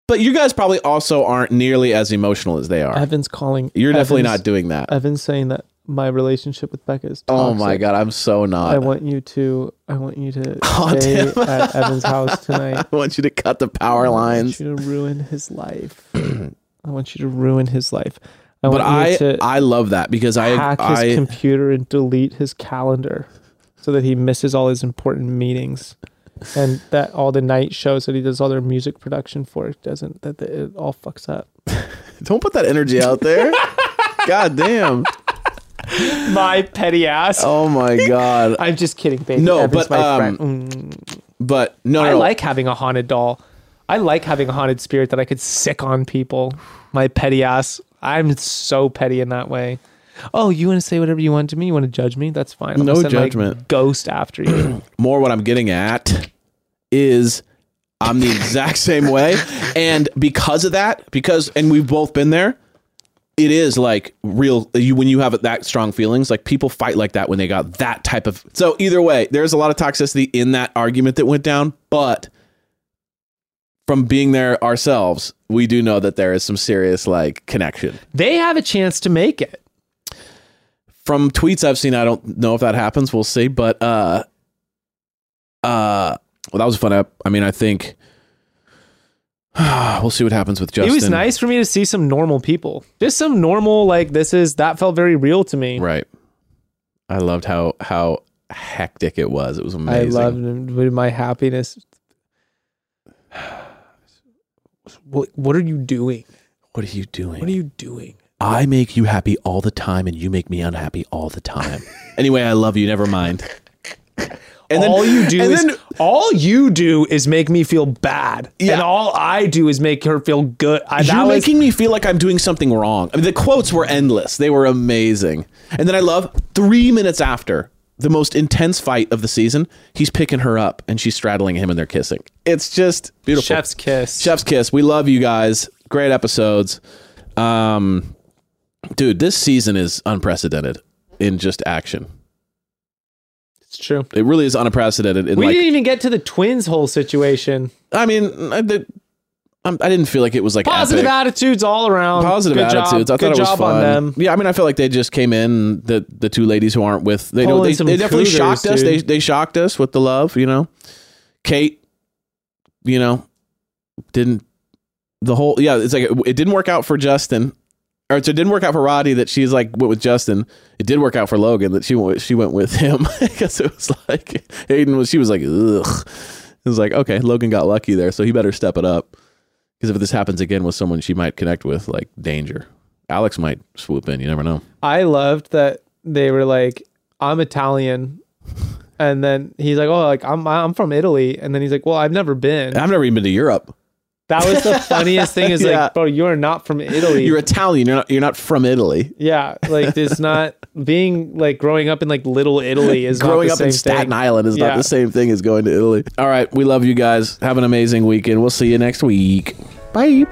But you guys probably also aren't nearly as emotional as they are. Evan's calling. You're definitely not doing that. Evan's saying that my relationship with Becca is. oh my god, I'm so not. I want you to. I want you to Oh, stay damn. at Evan's house tonight. I want you to cut the power lines. I want you to ruin his life. I want you to ruin his life. I But I I love that because I hack his I computer and delete his calendar so that he misses all his important meetings. And that all the night shows that he does all their music production for doesn't that that it all fucks up. don't put that energy out there. god damn. My petty ass. Oh my god. I'm just kidding, baby. No, but, um. Mm. But no, I no. like having a haunted doll. I like having a haunted spirit that I could sick on people. My petty ass. I'm so petty in that way. Oh, you want to say whatever you want to me? You want to judge me? That's fine. I'm No send judgment. ghost after you. more what I'm getting at is I'm the exact same way. And because of that, because and we've both been there, it is like real you when you have that strong feelings, like people fight like that when they got that type of so either way, there's a lot of toxicity in that argument that went down, but from being there ourselves, we do know that there is some serious like connection. they have a chance to make it. From tweets I've seen, I don't know if that happens. We'll see. But uh uh well that was a fun up. I mean, I think we'll see what happens with Justin. It was nice for me to see some normal people. Just some normal like this is that felt very real to me. Right. I loved how how hectic it was. It was amazing. I loved my happiness. What, what are you doing? What are you doing? What are you doing? I make you happy all the time and you make me unhappy all the time. anyway, I love you, never mind. And then all you do and is then- all you do is make me feel bad, Yeah. and all I do is make her feel good. I, You're was- making me feel like I'm doing something wrong. I mean, the quotes were endless. They were amazing. And then I love three minutes after the most intense fight of the season, he's picking her up and she's straddling him and they're kissing. It's just beautiful. chef's kiss. Chef's kiss. We love you guys. Great episodes. Um, dude, this season is unprecedented in just action. It's true. It really is unprecedented. In We like, didn't even get to the twins' whole situation. I mean, I, did, I didn't feel like it was like Positive epic. attitudes all around. positive Good job. attitudes. I Good thought it was job fun. on them. Yeah, I mean, I feel like they just came in. The the two ladies who aren't with they know they, they definitely cougars, shocked us. They they shocked us with the love. You know, Kate. You know, didn't the whole yeah. It's like it, it didn't work out for Justin. Or so it didn't work out for Roddy that she's like went with Justin. It did work out for Logan that she went with, she went with him because it was like Hayden was she was like ugh. It was like okay Logan got lucky there so he better step it up because if this happens again with someone she might connect with like danger. Alex might swoop in. You never know. I loved that they were like, "I'm Italian," and then he's like, "Oh, like I'm I'm from Italy," and then he's like, "Well, I've never been." I've never even been to Europe. That was the funniest thing. Is Yeah. like, bro, you are not from Italy. You're Italian. You're not. You're not from Italy. yeah, like it's not being like growing up in like Little Italy is Growing up in Staten thing. Island is Yeah. not the same thing as going to Italy. All right, we love you guys. Have an amazing weekend. We'll see you next week. Bye.